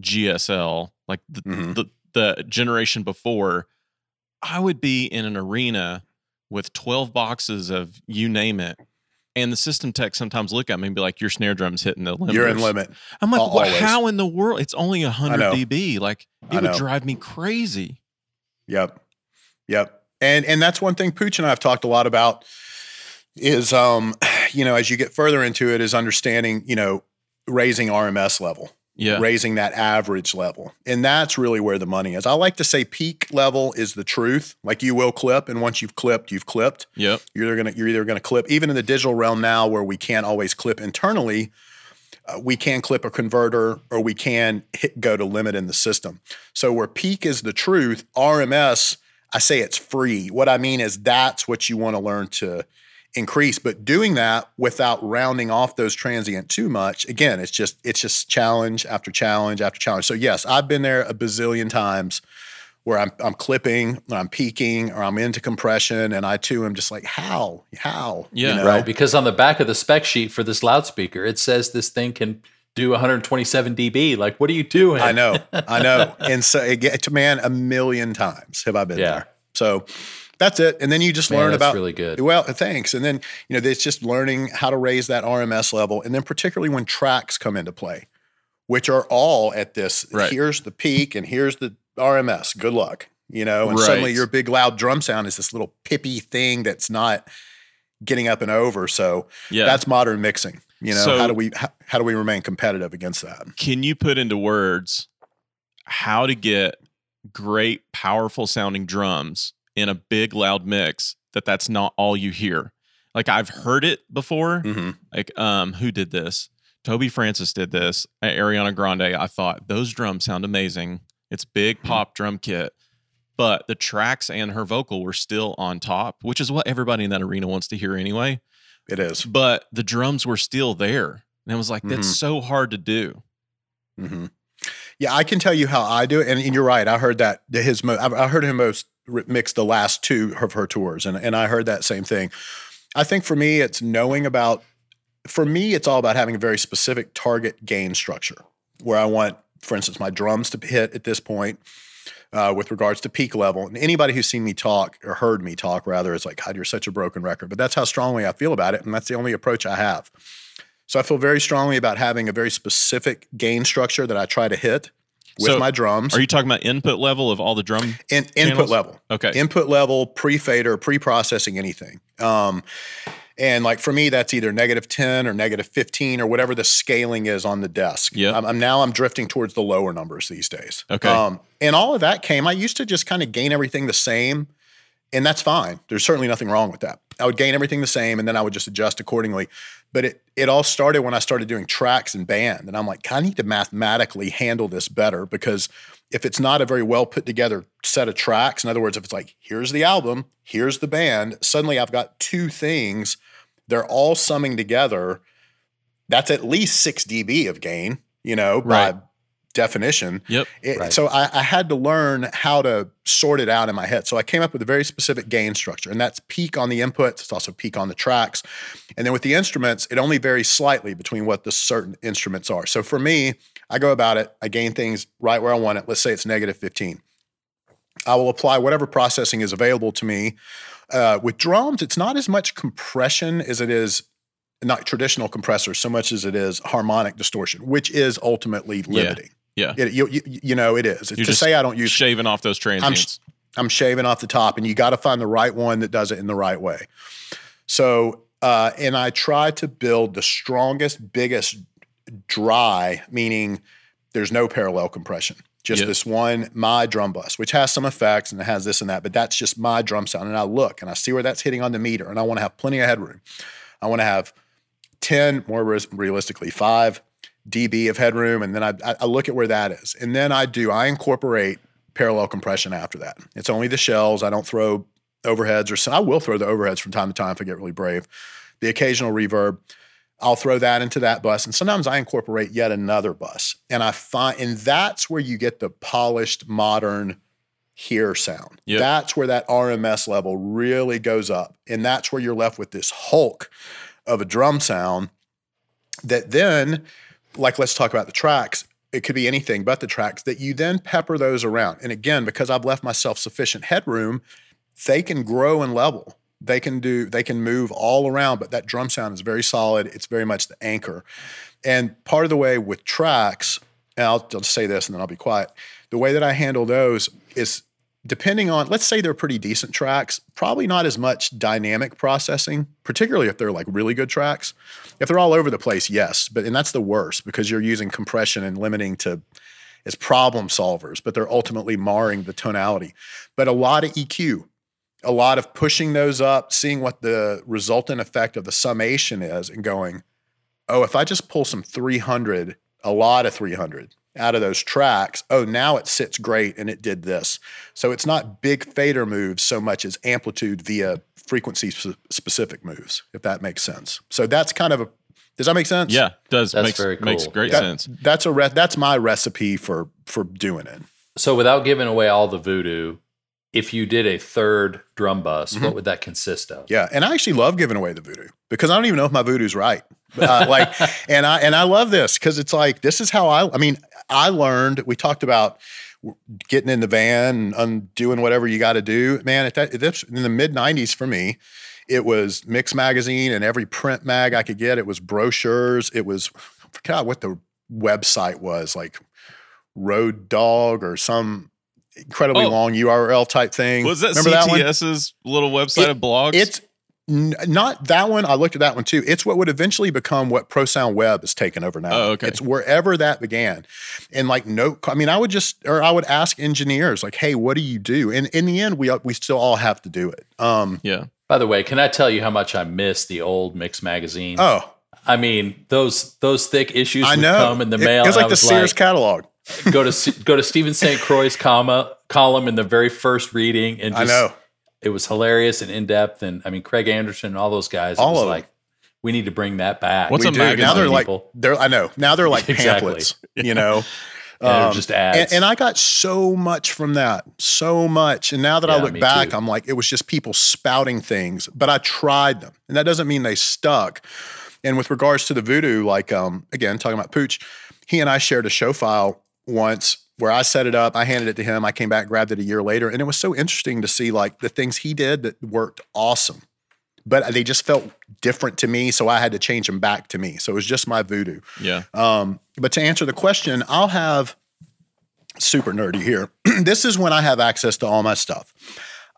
GSL, like the, Mhm. the the generation before, I would be in an arena with 12 boxes of you name it. And the system tech sometimes look at me and be like, "Your snare drum's hitting the limit." you're in limit. I'm like, well, how in the world? It's only 100 dB. Like, it would drive me crazy. Yep. Yep. And and that's one thing Pooch and I have talked a lot about is um, you know, as you get further into it, is understanding, you know, raising RMS level, Yeah. raising that average level. And that's really where the money is. I like to say peak level is the truth. Like you will clip, and once you've clipped, you've clipped. Yep. You're either gonna you're either gonna clip, even in the digital realm now where we can't always clip internally. Uh, we can clip a converter or we can hit go to limit in the system. So where peak is the truth, RMS, I say it's free. What I mean is that's what you want to learn to increase, but doing that without rounding off those transient too much. Again, it's just it's just challenge after challenge after challenge. So yes, I've been there a bazillion times where I'm I'm clipping, or I'm peaking, or I'm into compression, and I too am just like, how, how, Yeah. know? right. Because on the back of the spec sheet for this loudspeaker, it says this thing can do 127 dB. Like, what are you doing? I know, I know. And so, to man, a million times have I been Yeah. there. So that's it. And then you just Man, learn that's about really good. Well, thanks. And then you know, it's just learning how to raise that RMS level, and then particularly when tracks come into play, which are all at this. Right. Here's the peak, and here's the RMS. Good luck. You know, and suddenly your big loud drum sound is this little pippy thing that's not getting up and over. So Yeah. that's modern mixing. You know, So- how do we how, how do we remain competitive against that? Can you put into words how to get great, powerful sounding drums in a big, loud mix that that's not all you hear? Like I've heard it before. Mm-hmm. Like, um, who did this? Toby Francis did this at Ariana Grande. I thought those drums sound amazing. It's big pop drum kit, but the tracks and her vocal were still on top, which is what everybody in that arena wants to hear anyway. It is. But the drums were still there. And I was like, that's Mhm. so hard to do. hmm Yeah, I can tell you how I do it, and, and you're right. I heard that his. Mo- I heard him most mix the last two of her tours, and and I heard that same thing. I think for me, it's knowing about. For me, it's all about having a very specific target gain structure, where I want, for instance, my drums to hit at this point. Uh, with regards to peak level, and anybody who's seen me talk or heard me talk, rather, is like, God, you're such a broken record. But that's how strongly I feel about it, and that's the only approach I have. So I feel very strongly about having a very specific gain structure that I try to hit with So, my drums. Are you talking about input level of all the drum? in, input channels? level, Okay. input level, pre-fader, pre-processing anything. Um, and like for me, that's either negative 10 or negative 15 or whatever the scaling is on the desk. Yeah. I'm, I'm now I'm drifting towards the lower numbers these days. Okay. Um, and all of that came, I used to just kind of gain everything the same and that's fine. There's certainly nothing wrong with that. I would gain everything the same and then I would just adjust accordingly. But it it all started when I started doing tracks and band. And I'm like, I need to mathematically handle this better because if it's not a very well put together set of tracks, in other words, if it's like, here's the album, here's the band, suddenly I've got two things, they're all summing together. That's at least six dB of gain, you know, by Right. Definition. Yep. It- Right. So I, I had to learn how to sort it out in my head. So I came up with a very specific gain structure, and that's peak on the inputs. It's also peak on the tracks, and then with the instruments, it only varies slightly between what the certain instruments are. So for me, I go about it. I gain things right where I want it. Let's say it's negative fifteen. I will apply whatever processing is available to me. Uh, with drums, it's not as much compression as it is not traditional compressors so much as it is harmonic distortion, which is ultimately limiting. Yeah. It, you, you, you know, it is. You're to say I don't use, Shaving off those transients. I'm shaving off the top, and you got to find the right one that does it in the right way. So, uh, and I try to build the strongest, biggest dry, meaning there's no parallel compression. Just Yep. this one, my drum bus, which has some effects and it has this and that, but that's just my drum sound. And I look and I see where that's hitting on the meter, and I want to have plenty of headroom. I want to have 10, more realistically, five dB of headroom. And then I, I- look at where that is. And then I do, I incorporate parallel compression after that. It's only the shells. I don't throw overheads or so. I will throw the overheads from time to time if I get really brave. The occasional reverb. I'll throw that into that bus. And sometimes I incorporate yet another bus. And I find, and that's where you get the polished, modern hear sound. Yep. That's where that RMS level really goes up. And that's where you're left with this hulk of a drum sound that then, like, let's talk about the tracks. It could be anything but the tracks that you then pepper those around. And again, because I've left myself sufficient headroom, they can grow and level. They can do, they can move all around, but that drum sound is very solid. It's very much the anchor. And part of the way with tracks, and I'll, I'll just say this and then I'll be quiet. The way that I handle those is depending on, let's say they're pretty decent tracks, probably not as much dynamic processing, particularly if they're like really good tracks. If they're all over the place, yes, but and that's the worst because you're using compression and limiting to as problem solvers, but they're ultimately marring the tonality. But a lot of EQ, a lot of pushing those up, seeing what the resultant effect of the summation is, and going, oh, if I just pull some 300, a lot of 300 out of those tracks, oh, now it sits great and it did this. So it's not big fader moves so much as amplitude via frequency sp- specific moves, if that makes sense. So that's kind of a, does that make sense? Yeah, does That's makes very makes great That- sense. That's a re- that's my recipe for for doing it. So without giving away all the voodoo, if you did a third drum bus, Mhm. what would that consist of? Yeah, and I actually love giving away the voodoo because I don't even know if my voodoo's right. Uh, like, and I and I love this because it's like this is how I. I mean, I learned. We talked about getting in the van and doing whatever you got to do. Man, at that in the mid '90s for me, it was Mix magazine and every print mag I could get. It was brochures. It was I forgot what the website was like, Road Dog or some incredibly Oh. long URL type thing. Was that Remember that? CTS's little website It- of blogs? It's n- not that one. I looked at that one too. It's what would eventually become what Pro Sound Web is taken over now. Oh, okay. It's wherever that began. And like no, I mean, I would just or I would ask engineers like, "Hey, what do you do?" And in the end, we we still all have to do it. Um. yeah. By the way, can I tell you how much I miss the old Mix magazine? Oh, I mean, those those thick issues I would know. come in the It- mail. It was like I the Sears catalog. go to go to Stephen St. Croix's comma column in the very first reading, and I just, know. It was hilarious and in depth. And I mean, Craig Anderton and all those guys. It All was of them. like we need to bring that back. What's we a do. Now magazine, they're like people? they're. I know. Now they're like Exactly. pamphlets. You know. And Um, just ads. And, and I got so much from that, so much. And now that I look back, too. I'm like, it was just people spouting things, but I tried them. And that doesn't mean they stuck. And with regards to the voodoo, like, um, again, talking about Pooch, he and I shared a show file once where I set it up. I handed it to him. I came back, grabbed it a year later. And it was so interesting to see like the things he did that worked awesome, but they just felt different to me. So I had to change them back to me. So it was just my voodoo. Yeah. Um, but to answer the question, I'll have super nerdy here. this is when I have access to all my stuff.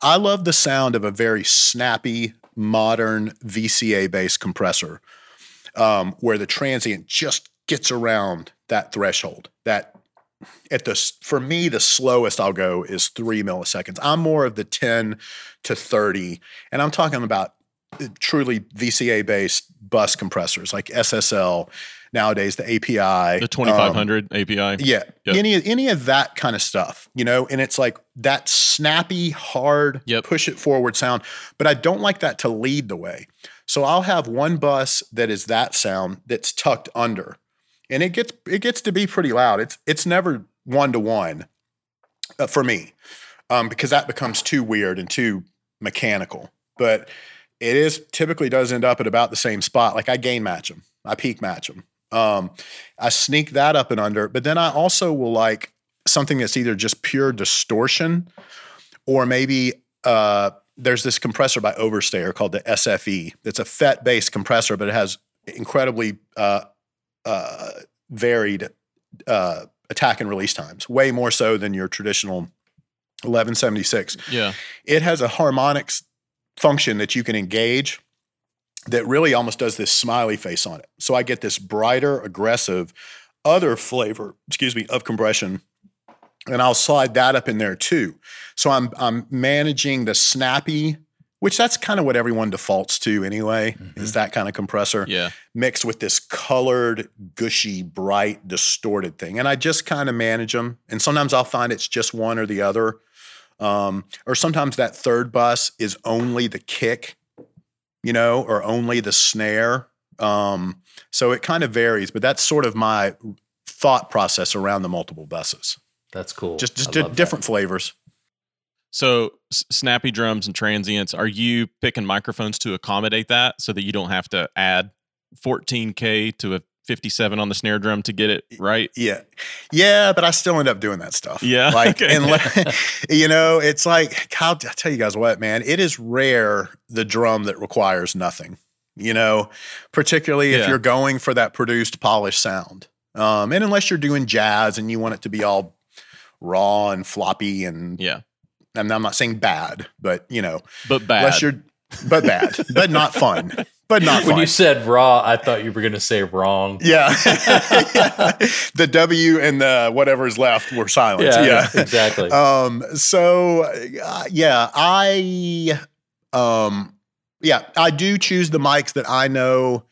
I love the sound of a very snappy, modern VCA based compressor um, where the transient just gets around that threshold. That at the for me the slowest I'll go is three milliseconds. I'm more of the 10 to 30, and I'm talking about uh, truly VCA based bus compressors like SSL nowadays, the API, The um, 2500 API. yeah, Yep. any any of that kind of stuff, you know, and it's like that snappy, hard, Yep. push it forward sound. But I don't like that to lead the way. So I'll have one bus that is that sound that's tucked under, and it gets it gets to be pretty loud. It's it's never one to one uh, for me um, because that becomes too weird and too mechanical. But it is typically does end up at about the same spot. Like I gain match them, I peak match them. Um, I sneak that up and under, but then I also will like something that's either just pure distortion or maybe uh, there's this compressor by Overstayer called the SFE. It's a FET based compressor, but it has incredibly uh, uh, varied uh, attack and release times, way more so than your traditional 1176. Yeah. It has a harmonics function that you can engage that really almost does this smiley face on it. So I get this brighter, aggressive, other flavor, excuse me, of compression. And I'll slide that up in there too. So I'm I'm managing the snappy, which that's kind of what everyone defaults to anyway, is that kind of compressor Yeah. mixed with this colored, gushy, bright, distorted thing. And I just kind of manage them. And sometimes I'll find it's just one or the other. Um, or sometimes that third bus is only the kick, you know, or only the snare. Um, so it kind of varies, but that's sort of my thought process around the multiple buses. That's cool. Just just I di- love that. different flavors. So s- snappy drums and transients, are you picking microphones to accommodate that so that you don't have to add 14K to a 57 on the snare drum to get it right? Yeah. Yeah, but I still end up doing that stuff. Yeah, Like, okay. and you know, it's like, I'll I tell you guys what, man, it is rare the drum that requires nothing, you know, particularly if you're going for that produced, polished sound. Um, and unless you're doing jazz and you want it to be all raw and floppy and, Yeah. And I'm not saying bad, but you know, But bad. unless you're, but bad, but not fun, but not When fun. you said raw, I thought you were going to say wrong. yeah. Yeah. The W and the whatever's left were silent. yeah. exactly. Um, so uh, yeah, I um yeah, I do choose the mics that I know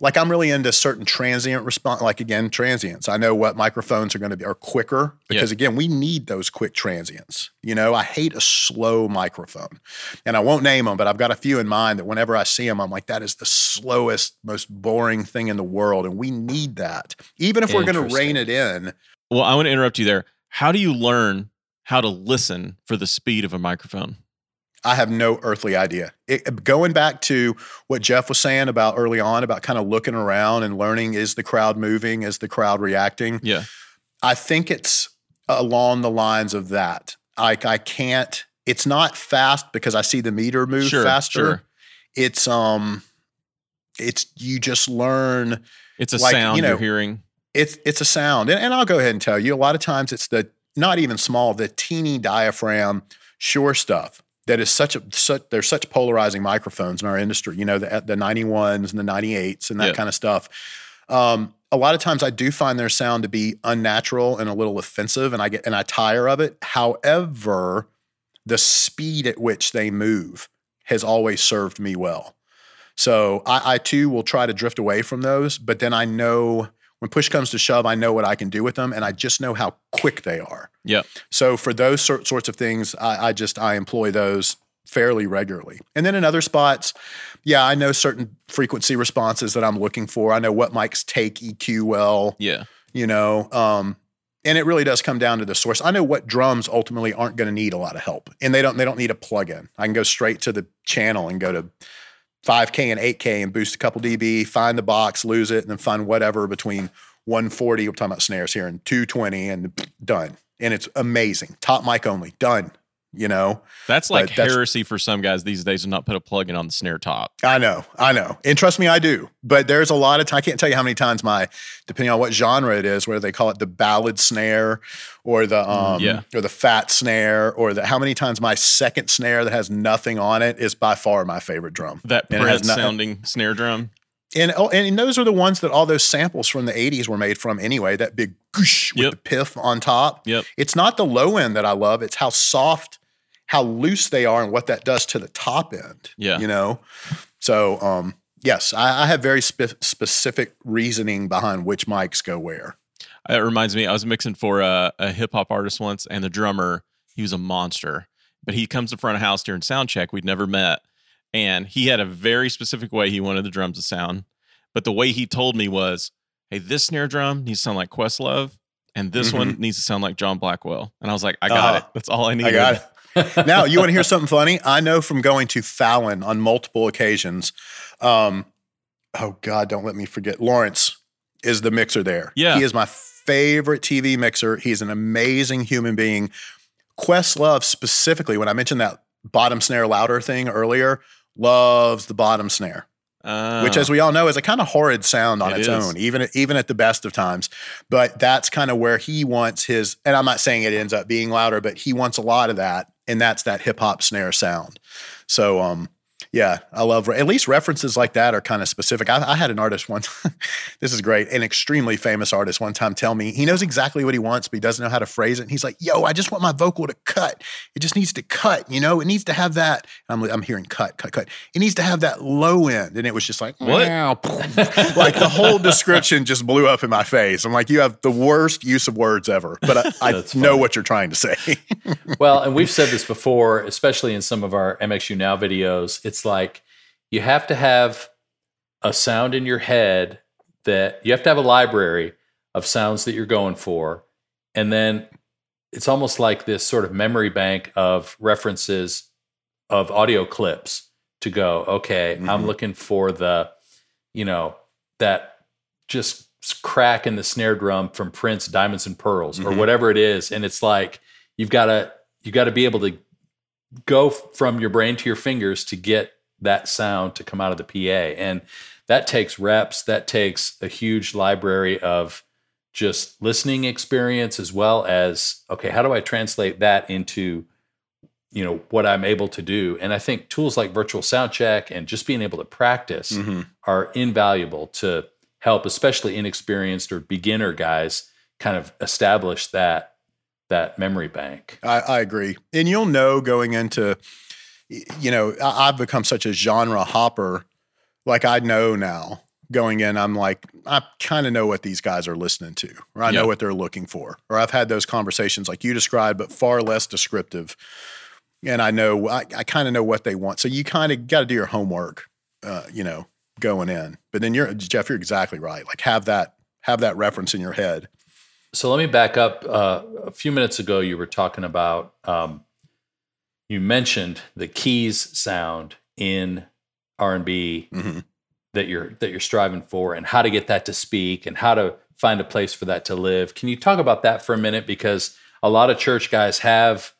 like I'm really into certain transient response like again transients. I know what microphones are going to be are quicker because again, we need those quick transients. You know, I hate a slow microphone. And I won't name them, but I've got a few in mind that whenever I see them I'm like that is the slowest most boring thing in the world and we need that. Even if we're going to rein it in, well, I want to interrupt you there. How do you learn how to listen for the speed of a microphone? I have no earthly idea. It, going back to what Jeff was saying about early on about kind of looking around and learning is the crowd moving, is the crowd reacting? Yeah. I think it's along the lines of that. Like I can't. It's not fast because I see the meter move Sure, faster. sure. It's um, it's you just learn It's a Like, sound you know, you're hearing. it's it's a sound and, and i'll go ahead and tell you a lot of times it's the not even small the teeny diaphragm sure stuff that is such a such there's such polarizing microphones in our industry you know the, the 91s and the 98s and that Yeah. kind of stuff. Um, a lot of times i do find their sound to be unnatural and a little offensive and i get and i tire of it. However the speed at which they move has always served me well. So I, I too will try to drift away from those, but then I know when push comes to shove, I know what I can do with them, and I just know how quick they are. Yeah. So for those sort, sorts of things, I, I just I employ those fairly regularly. And then in other spots, yeah, I know certain frequency responses that I'm looking for. I know what mics take EQ well Yeah. you know um, and it really does come down to the source i know what drums ultimately aren't going to need a lot of help and they don't they don't need a plug-in i can go straight to the channel and go to 5k and 8k and boost a couple db find the box lose it and then find whatever between 140 we're talking about snares here and 220 and done. And it's amazing. Top mic only. Done you know That's like that's- heresy for some guys these days to not put a plug in on the snare top. I know, I know. And trust me, I do. But there's a lot of time. I can't tell you how many times my, depending on what genre it is, whether they call it the ballad snare or the um yeah. or the fat snare or the how many times my second snare that has nothing on it is by far my favorite drum. That Prince sounding snare drum. And oh, and those are the ones that all those samples from the 80s were made from anyway. That big goosh with Yep. the piff on top. Yep. It's not the low end that I love. It's how soft, how loose they are, and what that does to the top end. Yeah. You know? So um, yes, I, I have very spe- specific reasoning behind which mics go where. It reminds me, I was mixing for a, a hip hop artist once, and the drummer, he was a monster. But he comes to front of house during sound check. We'd never met. And he had a very specific way he wanted the drums to sound. But the way he told me was hey, this snare drum needs to sound like Questlove, and this Mm-hmm. one needs to sound like John Blackwell. And I was like, I got Uh-huh. it. That's all I need. I got it. now, you want to hear something funny? I know from going to Fallon on multiple occasions. Um, oh God, don't let me forget. Lawrence is the mixer there. Yeah. he is my favorite TV mixer. He's an amazing human being. Questlove specifically, when I mentioned that bottom snare louder thing earlier, loves the bottom snare which, Oh. as we all know, is a kind of horrid sound on It its is. own, even even at the best of times. But that's kind of where he wants his. And I'm not saying it ends up being louder, but he wants a lot of that, and that's that hip hop snare sound. So, um, yeah, I love at least references like that are kind of specific. I, I had an artist one. this is great, an extremely famous artist one time tell me he knows exactly what he wants, but he doesn't know how to phrase it. And he's like, "Yo, I just want my vocal to cut. It just needs to cut. You know, it needs to have that." I'm I'm hearing cut, cut, cut. It needs to have that low end, and it was just like What? like the whole description just blew up in my face. I'm like, you have the worst use of words ever, but I, I know funny. what you're trying to say. well, and we've said this before, especially in some of our MXU Now videos. It's like you have to have a sound in your head that you have to have a library of sounds that you're going for. And then it's almost like this sort of memory bank of references of audio clips to go, okay, I'm Mhm. looking for the, you know, that just crack in the snare drum from Prince Diamonds and Pearls or Mhm. whatever it is. And it's like you've got to you've got to be able to go from your brain to your fingers to get that sound to come out of the PA. And that takes reps, that takes a huge library of just listening experience as well as okay, how do I translate that into you know what I'm able to do? And I think tools like virtual sound check and just being able to practice Mhm. are invaluable to help especially inexperienced or beginner guys kind of establish that that memory bank. I, I agree. And you'll know going into, you know, I, I've become such a genre hopper. Like I know now going in, I'm like, I kind of know what these guys are listening to, or I Yeah. know what they're looking for. Or I've had those conversations like you described, but far less descriptive. And I know, I, I kind of know what they want. So you kind of got to do your homework, uh, you know, going in. But then you're, Jeff, you're exactly right. Like have that, have that reference in your head. So let me back up. Uh, a few minutes ago, you were talking about. Um, you mentioned the keys sound in R and B Mhm. that you're that you're striving for, and how to get that to speak, and how to find a place for that to live. Can you talk about that for a minute? Because a lot of church guys have,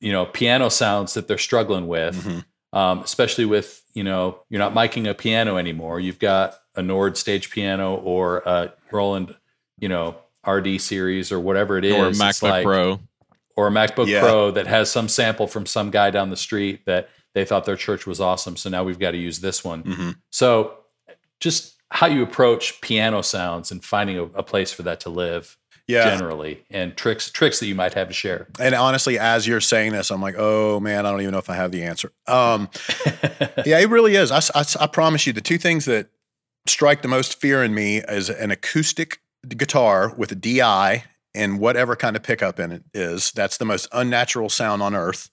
you know, piano sounds that they're struggling with, Mhm. um, especially with you know you're not miking a piano anymore. You've got a Nord stage piano or a Roland, you know, RD series or whatever it is, or a MacBook like- Pro. or a MacBook Yeah. Pro that has some sample from some guy down the street that they thought their church was awesome. So now we've got to use this one. Mhm. So just how you approach piano sounds and finding a, a place for that to live Yeah. generally and tricks tricks that you might have to share. And honestly, as you're saying this, I'm like, oh man, I don't even know if I have the answer. Um, yeah, it really is. I promise you, the two things that strike the most fear in me is an acoustic guitar with a DI and whatever kind of pickup in it is. That's the most unnatural sound on earth.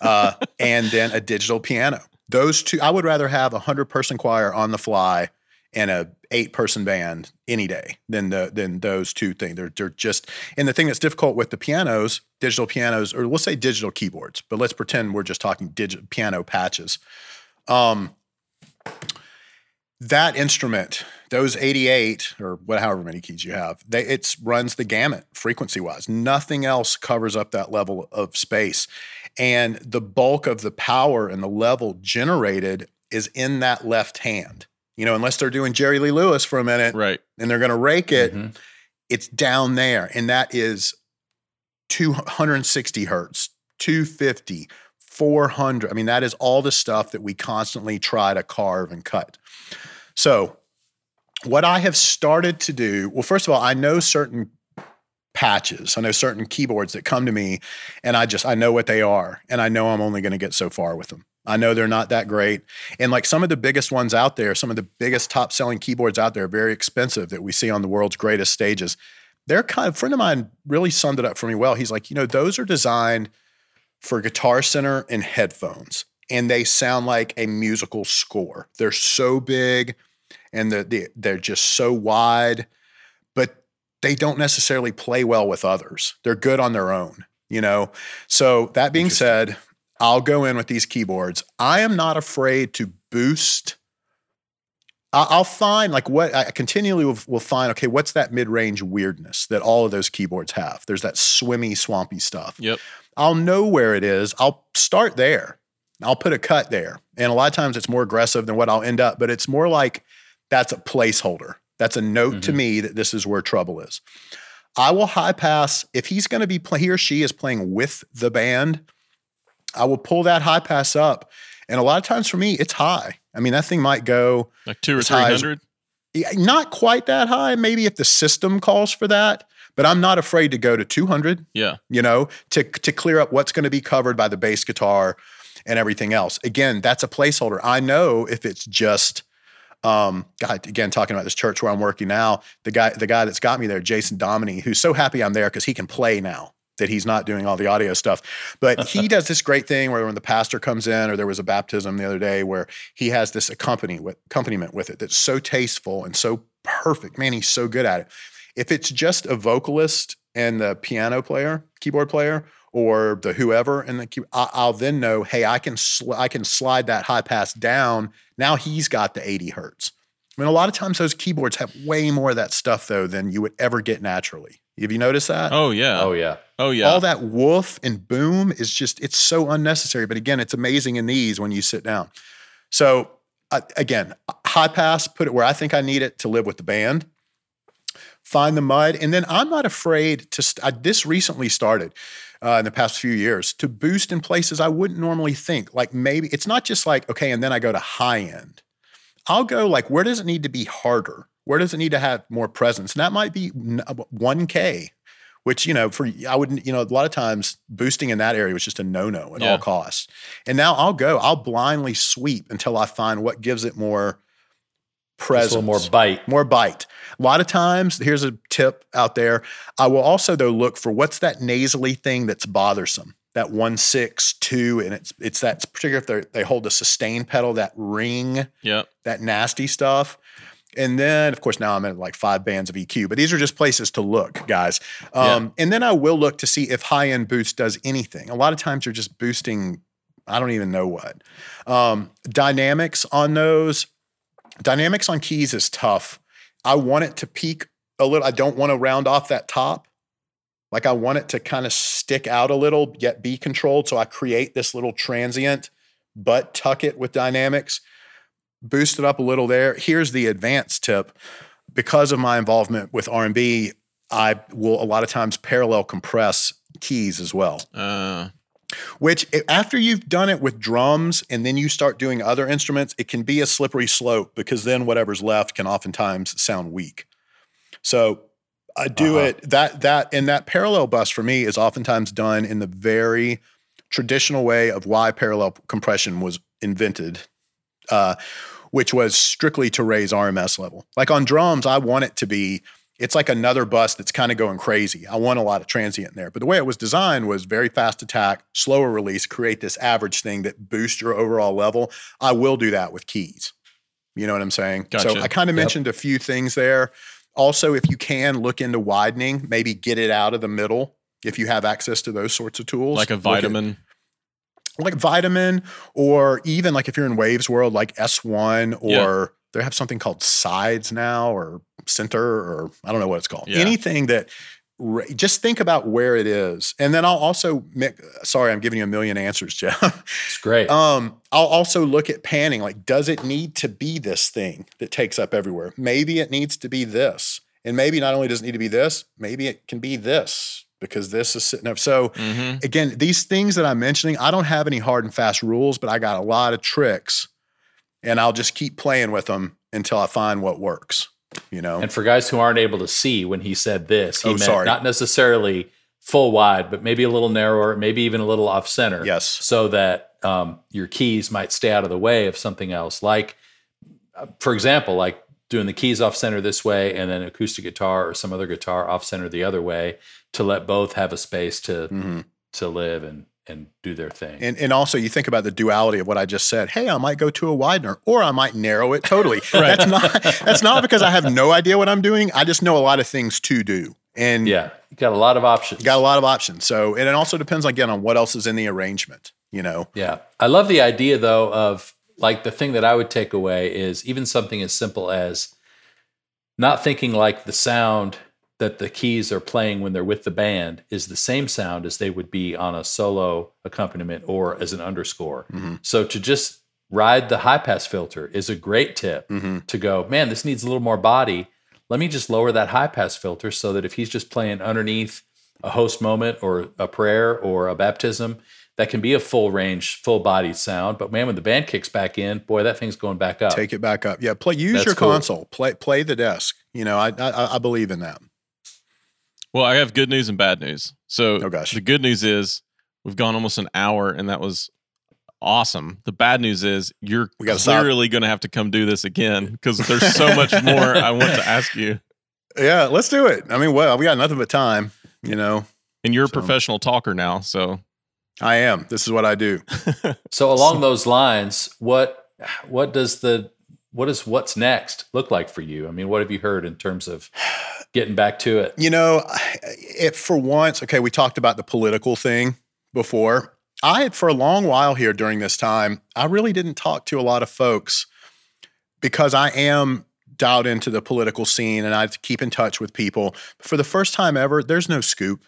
Uh, and then a digital piano. Those two, I would rather have a hundred person choir on the fly and a eight person band any day than the than those two things. They're they're just and the thing that's difficult with the pianos, digital pianos, or let's say digital keyboards, but let's pretend we're just talking digital piano patches. Um, that instrument, those 88 or what, however many keys you have, they it runs the gamut frequency wise. Nothing else covers up that level of space, and the bulk of the power and the level generated is in that left hand. You know, unless they're doing Jerry Lee Lewis for a minute Right. and they're going to rake it, Mhm. it's down there, and that is 260 hertz, 250, 400. I mean, that is all the stuff that we constantly try to carve and cut. So, what I have started to do, well, first of all, I know certain patches, I know certain keyboards that come to me, and I just, I know what they are, and I know I'm only going to get so far with them. I know they're not that great. And like some of the biggest ones out there, some of the biggest top selling keyboards out there, very expensive that we see on the world's greatest stages. They're kind of, a friend of mine really summed it up for me well. He's like, you know, those are designed for Guitar Center and headphones, and they sound like a musical score. They're so big and the, the, they're just so wide. But they don't necessarily play well with others. They're good on their own, you know. So that being said, I'll go in with these keyboards. I am not afraid to boost. I- I'll find like what I continually will, will find. Okay, what's that mid-range weirdness that all of those keyboards have? There's that swimmy, swampy stuff. Yep. I'll know where it is. I'll start there. I'll put a cut there. And a lot of times it's more aggressive than what I'll end up, but it's more like that's a placeholder. That's a note to Mhm. me that this is where trouble is. I will high pass if he's going to be play, he or she is playing with the band. I will pull that high pass up, and a lot of times for me, it's high. I mean, that thing might go Like two or three hundred. not quite that high. Maybe if the system calls for that, but I'm not afraid to go to 200 Yeah. you know, to to clear up what's going to be covered by the bass guitar and everything else. Again, that's a placeholder. I know if it's just um God, again, talking about this church where I'm working now, the guy, the guy that's got me there, Jason Dominy, who's so happy I'm there because he can play now that he's not doing all the audio stuff. But he does this great thing where when the pastor comes in, or there was a baptism the other day where he has this accompany with accompaniment with it that's so tasteful and so perfect. Man, he's so good at it. If it's just a vocalist and the piano player, keyboard player, or the whoever, and the key, I, I'll then know, hey, I can sl- I can slide that high pass down. Now he's got the 80 hertz. I mean, a lot of times those keyboards have way more of that stuff though than you would ever get naturally. Have you noticed that? Oh yeah. Oh yeah. Oh yeah. All that woof and boom is just, it's so unnecessary. But again, it's amazing in these when you sit down. So uh, again, high pass, put it where I think I need it to live with the band. Find the mud. And then I'm not afraid to, st- I, this recently started uh, in the past few years to boost in places I wouldn't normally think. Like maybe it's not just like, okay, and then I go to high end. I'll go like, where does it need to be harder? Where does it need to have more presence? And that might be 1K, which, you know, for I wouldn't, you know, a lot of times boosting in that area was just a no no at Yeah. all costs. And now I'll go, I'll blindly sweep until I find what gives it more presence, more bite. more bite. A lot of times, here's a tip out there. I will also though look for what's that nasally thing that's bothersome. That one six two, and it's it's that particular if they they hold the sustain pedal, that ring, yeah, that nasty stuff. And then, of course, now I'm at like five bands of EQ, but these are just places to look, guys. Um, And then I will look to see if high end boost does anything. A lot of times you're just boosting, I don't even know what. Um, dynamics on those, dynamics on keys is tough. I want it to peak a little. I don't want to round off that top. Like I want it to kind of stick out a little, yet be controlled. So I create this little transient, but tuck it with dynamics boost it up a little there. Here's the advanced tip. Because of my involvement with R&B, I will a lot of times parallel compress keys as well. Uh, Which after you've done it with drums and then you start doing other instruments, it can be a slippery slope because then whatever's left can oftentimes sound weak. So I do Uh-huh. it that that and that parallel bus for me is oftentimes done in the very traditional way of why parallel compression was invented, uh, which was strictly to raise RMS level. Like on drums, I want it to be. It's like another bus that's kind of going crazy. I want a lot of transient in there. But the way it was designed was very fast attack, slower release, create this average thing that boosts your overall level. I will do that with keys. You know what I'm saying? So I kind of Yep. mentioned a few things there. Also, if you can look into widening, maybe get it out of the middle if you have access to those sorts of tools. like a Look at- vitamin. like vitamin, or even like if you're in Waves World, like S1, or Yeah. They have something called Sides now, or Center, or I don't know what it's called. Yeah. Anything that just think about where it is, and then I'll also make. Sorry, I'm giving you a million answers, Jeff. It's great. Um, I'll also look at panning. Like, does it need to be this thing that takes up everywhere? Maybe it needs to be this. And maybe not only does it need to be this, maybe it can be this because this is sitting up. So hmm again, these things that I'm mentioning, I don't have any hard and fast rules, but I got a lot of tricks and I'll just keep playing with them until I find what works, you know? And for guys who aren't able to see when he said this, he Oh, meant sorry. not necessarily full wide, but maybe a little narrower, maybe even a little off center. Yes. So that um, your keys might stay out of the way of something else. Like, uh, for example, like doing the keys off center this way and then acoustic guitar or some other guitar off center the other way to let both have a space to hmm to live and and do their thing. And, and also, you think about the duality of what I just said. Hey, I might go to a widener, or I might narrow it totally. That's not that's not because I have no idea what I'm doing. I just know a lot of things to do, and yeah, you got a lot of options. got a lot of options. So, and it also depends again on what else is in the arrangement. You know, Yeah. I love the idea though of like the thing that I would take away is even something as simple as not thinking like the sound that the keys are playing when they're with the band is the same sound as they would be on a solo accompaniment or as an underscore. Mm-hmm. So to just ride the high pass filter is a great tip mm-hmm. to go, man, this needs a little more body. Let me just lower that high pass filter so that if he's just playing underneath a host moment or a prayer or a baptism, that can be a full range, full bodied sound. But man, when the band kicks back in, boy, that thing's going back up. take it back up. Yeah, play. Use That's your cool. console. Play play the desk. You know, I, I I believe in that. Well, I have good news and bad news. So Oh, gosh. the good news is we've gone almost an hour, and that was awesome. The bad news is you're We gotta clearly going to have to come do this again because there's so much more I want to ask you. Yeah, let's do it. I mean, well, we got nothing but time. You know, And you're a professional talker now, so I am. This is what I do. So along those lines, what what does the what does what's next look like for you? I mean, what have you heard in terms of getting back to it? You know, it for once, okay, we talked about the political thing before. I had for a long while here during this time, I really didn't talk to a lot of folks because I am dialed into the political scene and I keep in touch with people. For the first time ever, there's no scoop.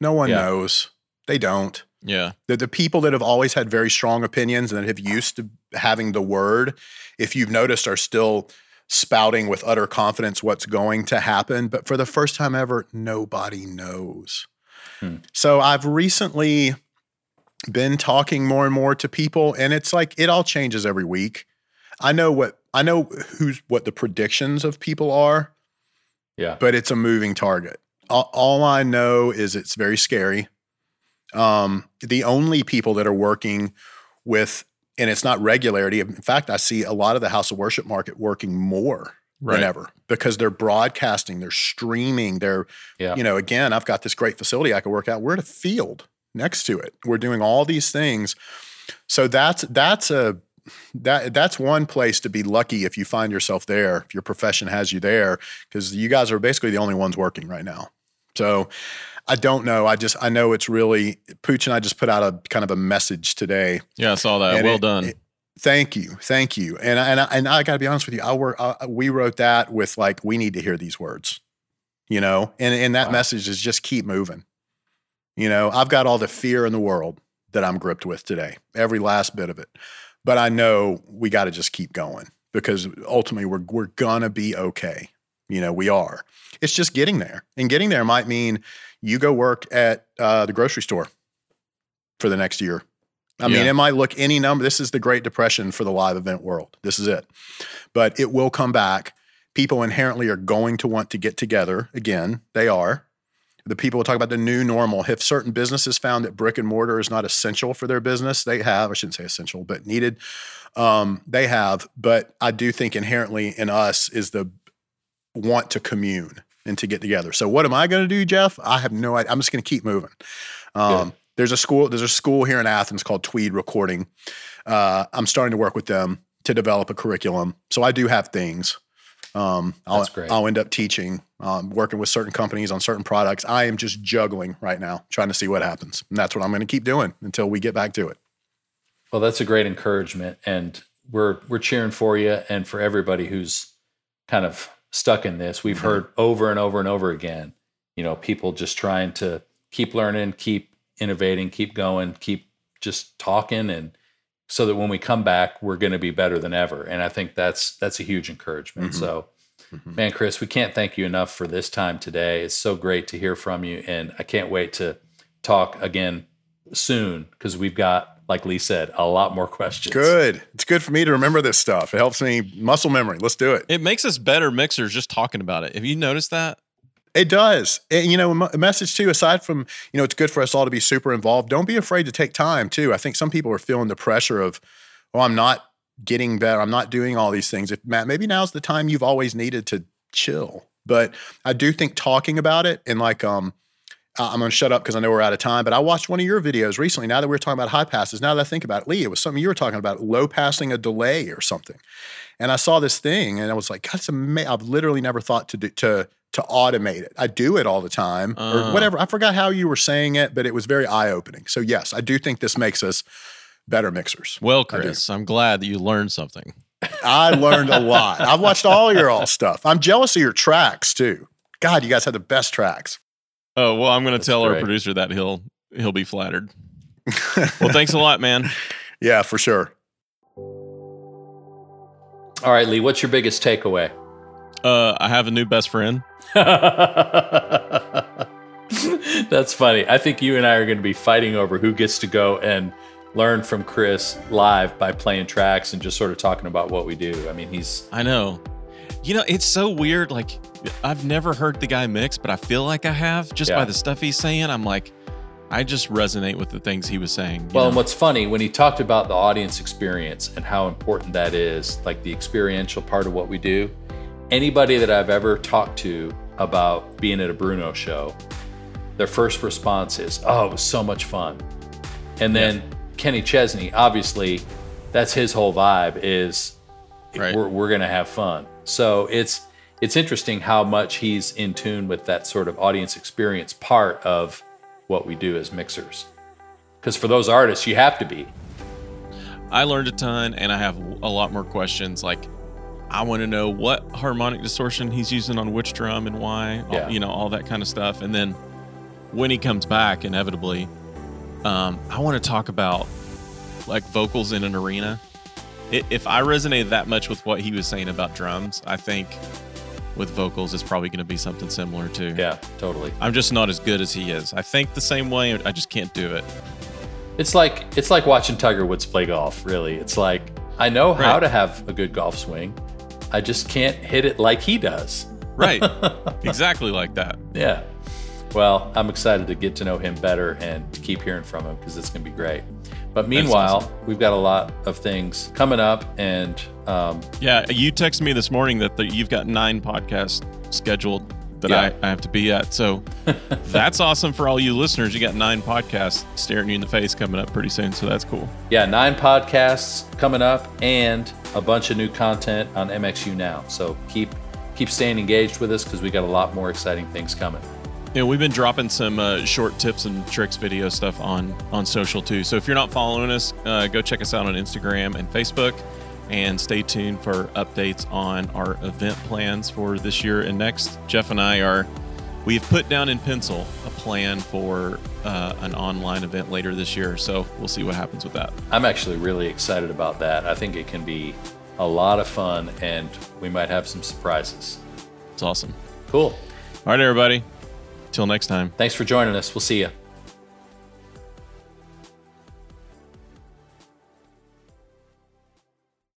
No one Yeah. knows. They don't. yeah. the, the people that have always had very strong opinions and that have used to having the word, if you've noticed, are still spouting with utter confidence what's going to happen. But for the first time ever, nobody knows. Hmm. So I've recently been talking more and more to people, and it's like it all changes every week. I know what I know who's what the predictions of people are, Yeah. but it's a moving target. All, all I know is it's very scary. Um, the only people that are working with, and it's not regularity. In fact, I see a lot of the house of worship market working more Right. than ever because they're broadcasting, they're streaming, they're, Yeah. you know, again, I've got this great facility I can work out. We're at a field next to it. We're doing all these things. So that's that's a that that's one place to be lucky if you find yourself there, if your profession has you there, because you guys are basically the only ones working right now. So I don't know. I just I know it's really Pooch and I just put out a kind of a message today. Yeah, I saw that. And well it- done. it- thank you, thank you. And I- and I, and I got to be honest with you. I work. I, we wrote that with like we need to hear these words, you know. And and that Wow. message is just keep moving. You know, I've got all the fear in the world that I'm gripped with today, every last bit of it. But I know we got to just keep going because ultimately we're we're gonna be okay. You know, we are. It's just getting there, and getting there might mean you go work at uh, the grocery store for the next year. I mean, it might look any number. This is the Great Depression for the live event world. This is it. But it will come back. People inherently are going to want to get together again. They are. The people will talk about the new normal. If certain businesses found that brick and mortar is not essential for their business, they have. I shouldn't say essential, but needed. Um, they have. But I do think inherently in us is the want to commune and to get together. So what am I going to do, Jeff? I have no idea. I'm just going to keep moving. Um, there's a school. There's a school here in Athens called Tweed Recording. Uh, I'm starting to work with them to develop a curriculum. So I do have things. Um, I'll, That's great. I'll end up teaching, um, working with certain companies on certain products. I am just juggling right now, trying to see what happens, and that's what I'm going to keep doing until we get back to it. Well, that's a great encouragement, and we're we're cheering for you and for everybody who's kind of stuck in this. We've Mhm. heard over and over and over again, you know, people just trying to keep learning, keep innovating, keep going, keep just talking, and so that when we come back, we're going to be better than ever. And I think that's that's a huge encouragement. Mhm. So, Mhm. man, Chris, we can't thank you enough for this time today. It's so great to hear from you, and I can't wait to talk again soon because we've got, like Lee said, a lot more questions. Good. It's good for me to remember this stuff. It helps me muscle memory. Let's do it. It makes us better mixers just talking about it. Have you noticed that? It does. And, you know, a message too, aside from, you know, it's good for us all to be super involved. Don't be afraid to take time too. I think some people are feeling the pressure of, oh, I'm not getting better. I'm not doing all these things. If Matt, maybe now's the time you've always needed to chill. But I do think talking about it and like, um, uh, I'm going to shut up because I know we're out of time. But I watched one of your videos recently. Now that we're talking about high passes, now that I think about it, Lee, it was something you were talking about, low passing a delay or something. And I saw this thing, and I was like, God, it's amazing. I've literally never thought to do to to automate it. I do it all the time, Uh. or whatever. I forgot how you were saying it, but it was very eye opening. So yes, I do think this makes us better mixers. Well, Chris, I'm glad that you learned something. I learned a lot. I've watched all your all stuff. I'm jealous of your tracks too. God, you guys have the best tracks. Oh well, I'm going to That's tell our producer that he'll he'll be flattered. Well, thanks a lot, man. yeah, for sure. All right, Lee, what's your biggest takeaway? Uh, I have a new best friend. That's funny. I think you and I are going to be fighting over who gets to go and learn from Chris live by playing tracks and just sort of talking about what we do. I mean, he's I know. You know, it's so weird. Like, I've never heard the guy mix, but I feel like I have just Yeah. by the stuff he's saying. I'm like, I just resonate with the things he was saying. well, and what's funny when he talked about the audience experience and how important that is, like the experiential part of what we do. Anybody that I've ever talked to about being at a Bruno show, their first response is, "Oh, it was so much fun." And then Kenny Chesney, obviously, that's his whole vibe is Right. we're, we're going to have fun. So it's it's interesting how much he's in tune with that sort of audience experience part of what we do as mixers. Because for those artists, you have to be. I learned a ton and I have a lot more questions. Like, I want to know what harmonic distortion he's using on which drum and why, all- Yeah. you know, all that kind of stuff. And then when he comes back, inevitably, um, I want to talk about like vocals in an arena. If I resonated that much with what he was saying about drums, I think with vocals, it's probably going to be something similar too. Yeah, totally. I'm just not as good as he is. I think the same way. I just can't do it. It's like it's like watching Tiger Woods play golf. Really, it's like I know how Right. to have a good golf swing. I just can't hit it like he does. Right. exactly like that. Yeah. Well, I'm excited to get to know him better and to keep hearing from him because it's going to be great. But meanwhile, we've got a lot of things coming up, and um, Yeah, you texted me this morning that the, you've got nine podcasts scheduled that Yeah. I, I have to be at. So that's awesome for all you listeners. You got nine podcasts staring you in the face coming up pretty soon. So that's cool. yeah, nine podcasts coming up, and a bunch of new content on MXU now. So keep keep staying engaged with us because we got a lot more exciting things coming. Yeah, we've been dropping some uh, short tips and tricks video stuff on on social too. So if you're not following us, uh, go check us out on Instagram and Facebook, and stay tuned for updates on our event plans for this year and next. Jeff and I are we've put down in pencil a plan for uh, an online event later this year. So we'll see what happens with that. I'm actually really excited about that. I think it can be a lot of fun, and we might have some surprises. It's awesome. Cool. All right, everybody. Till next time. Thanks for joining us. We'll see you.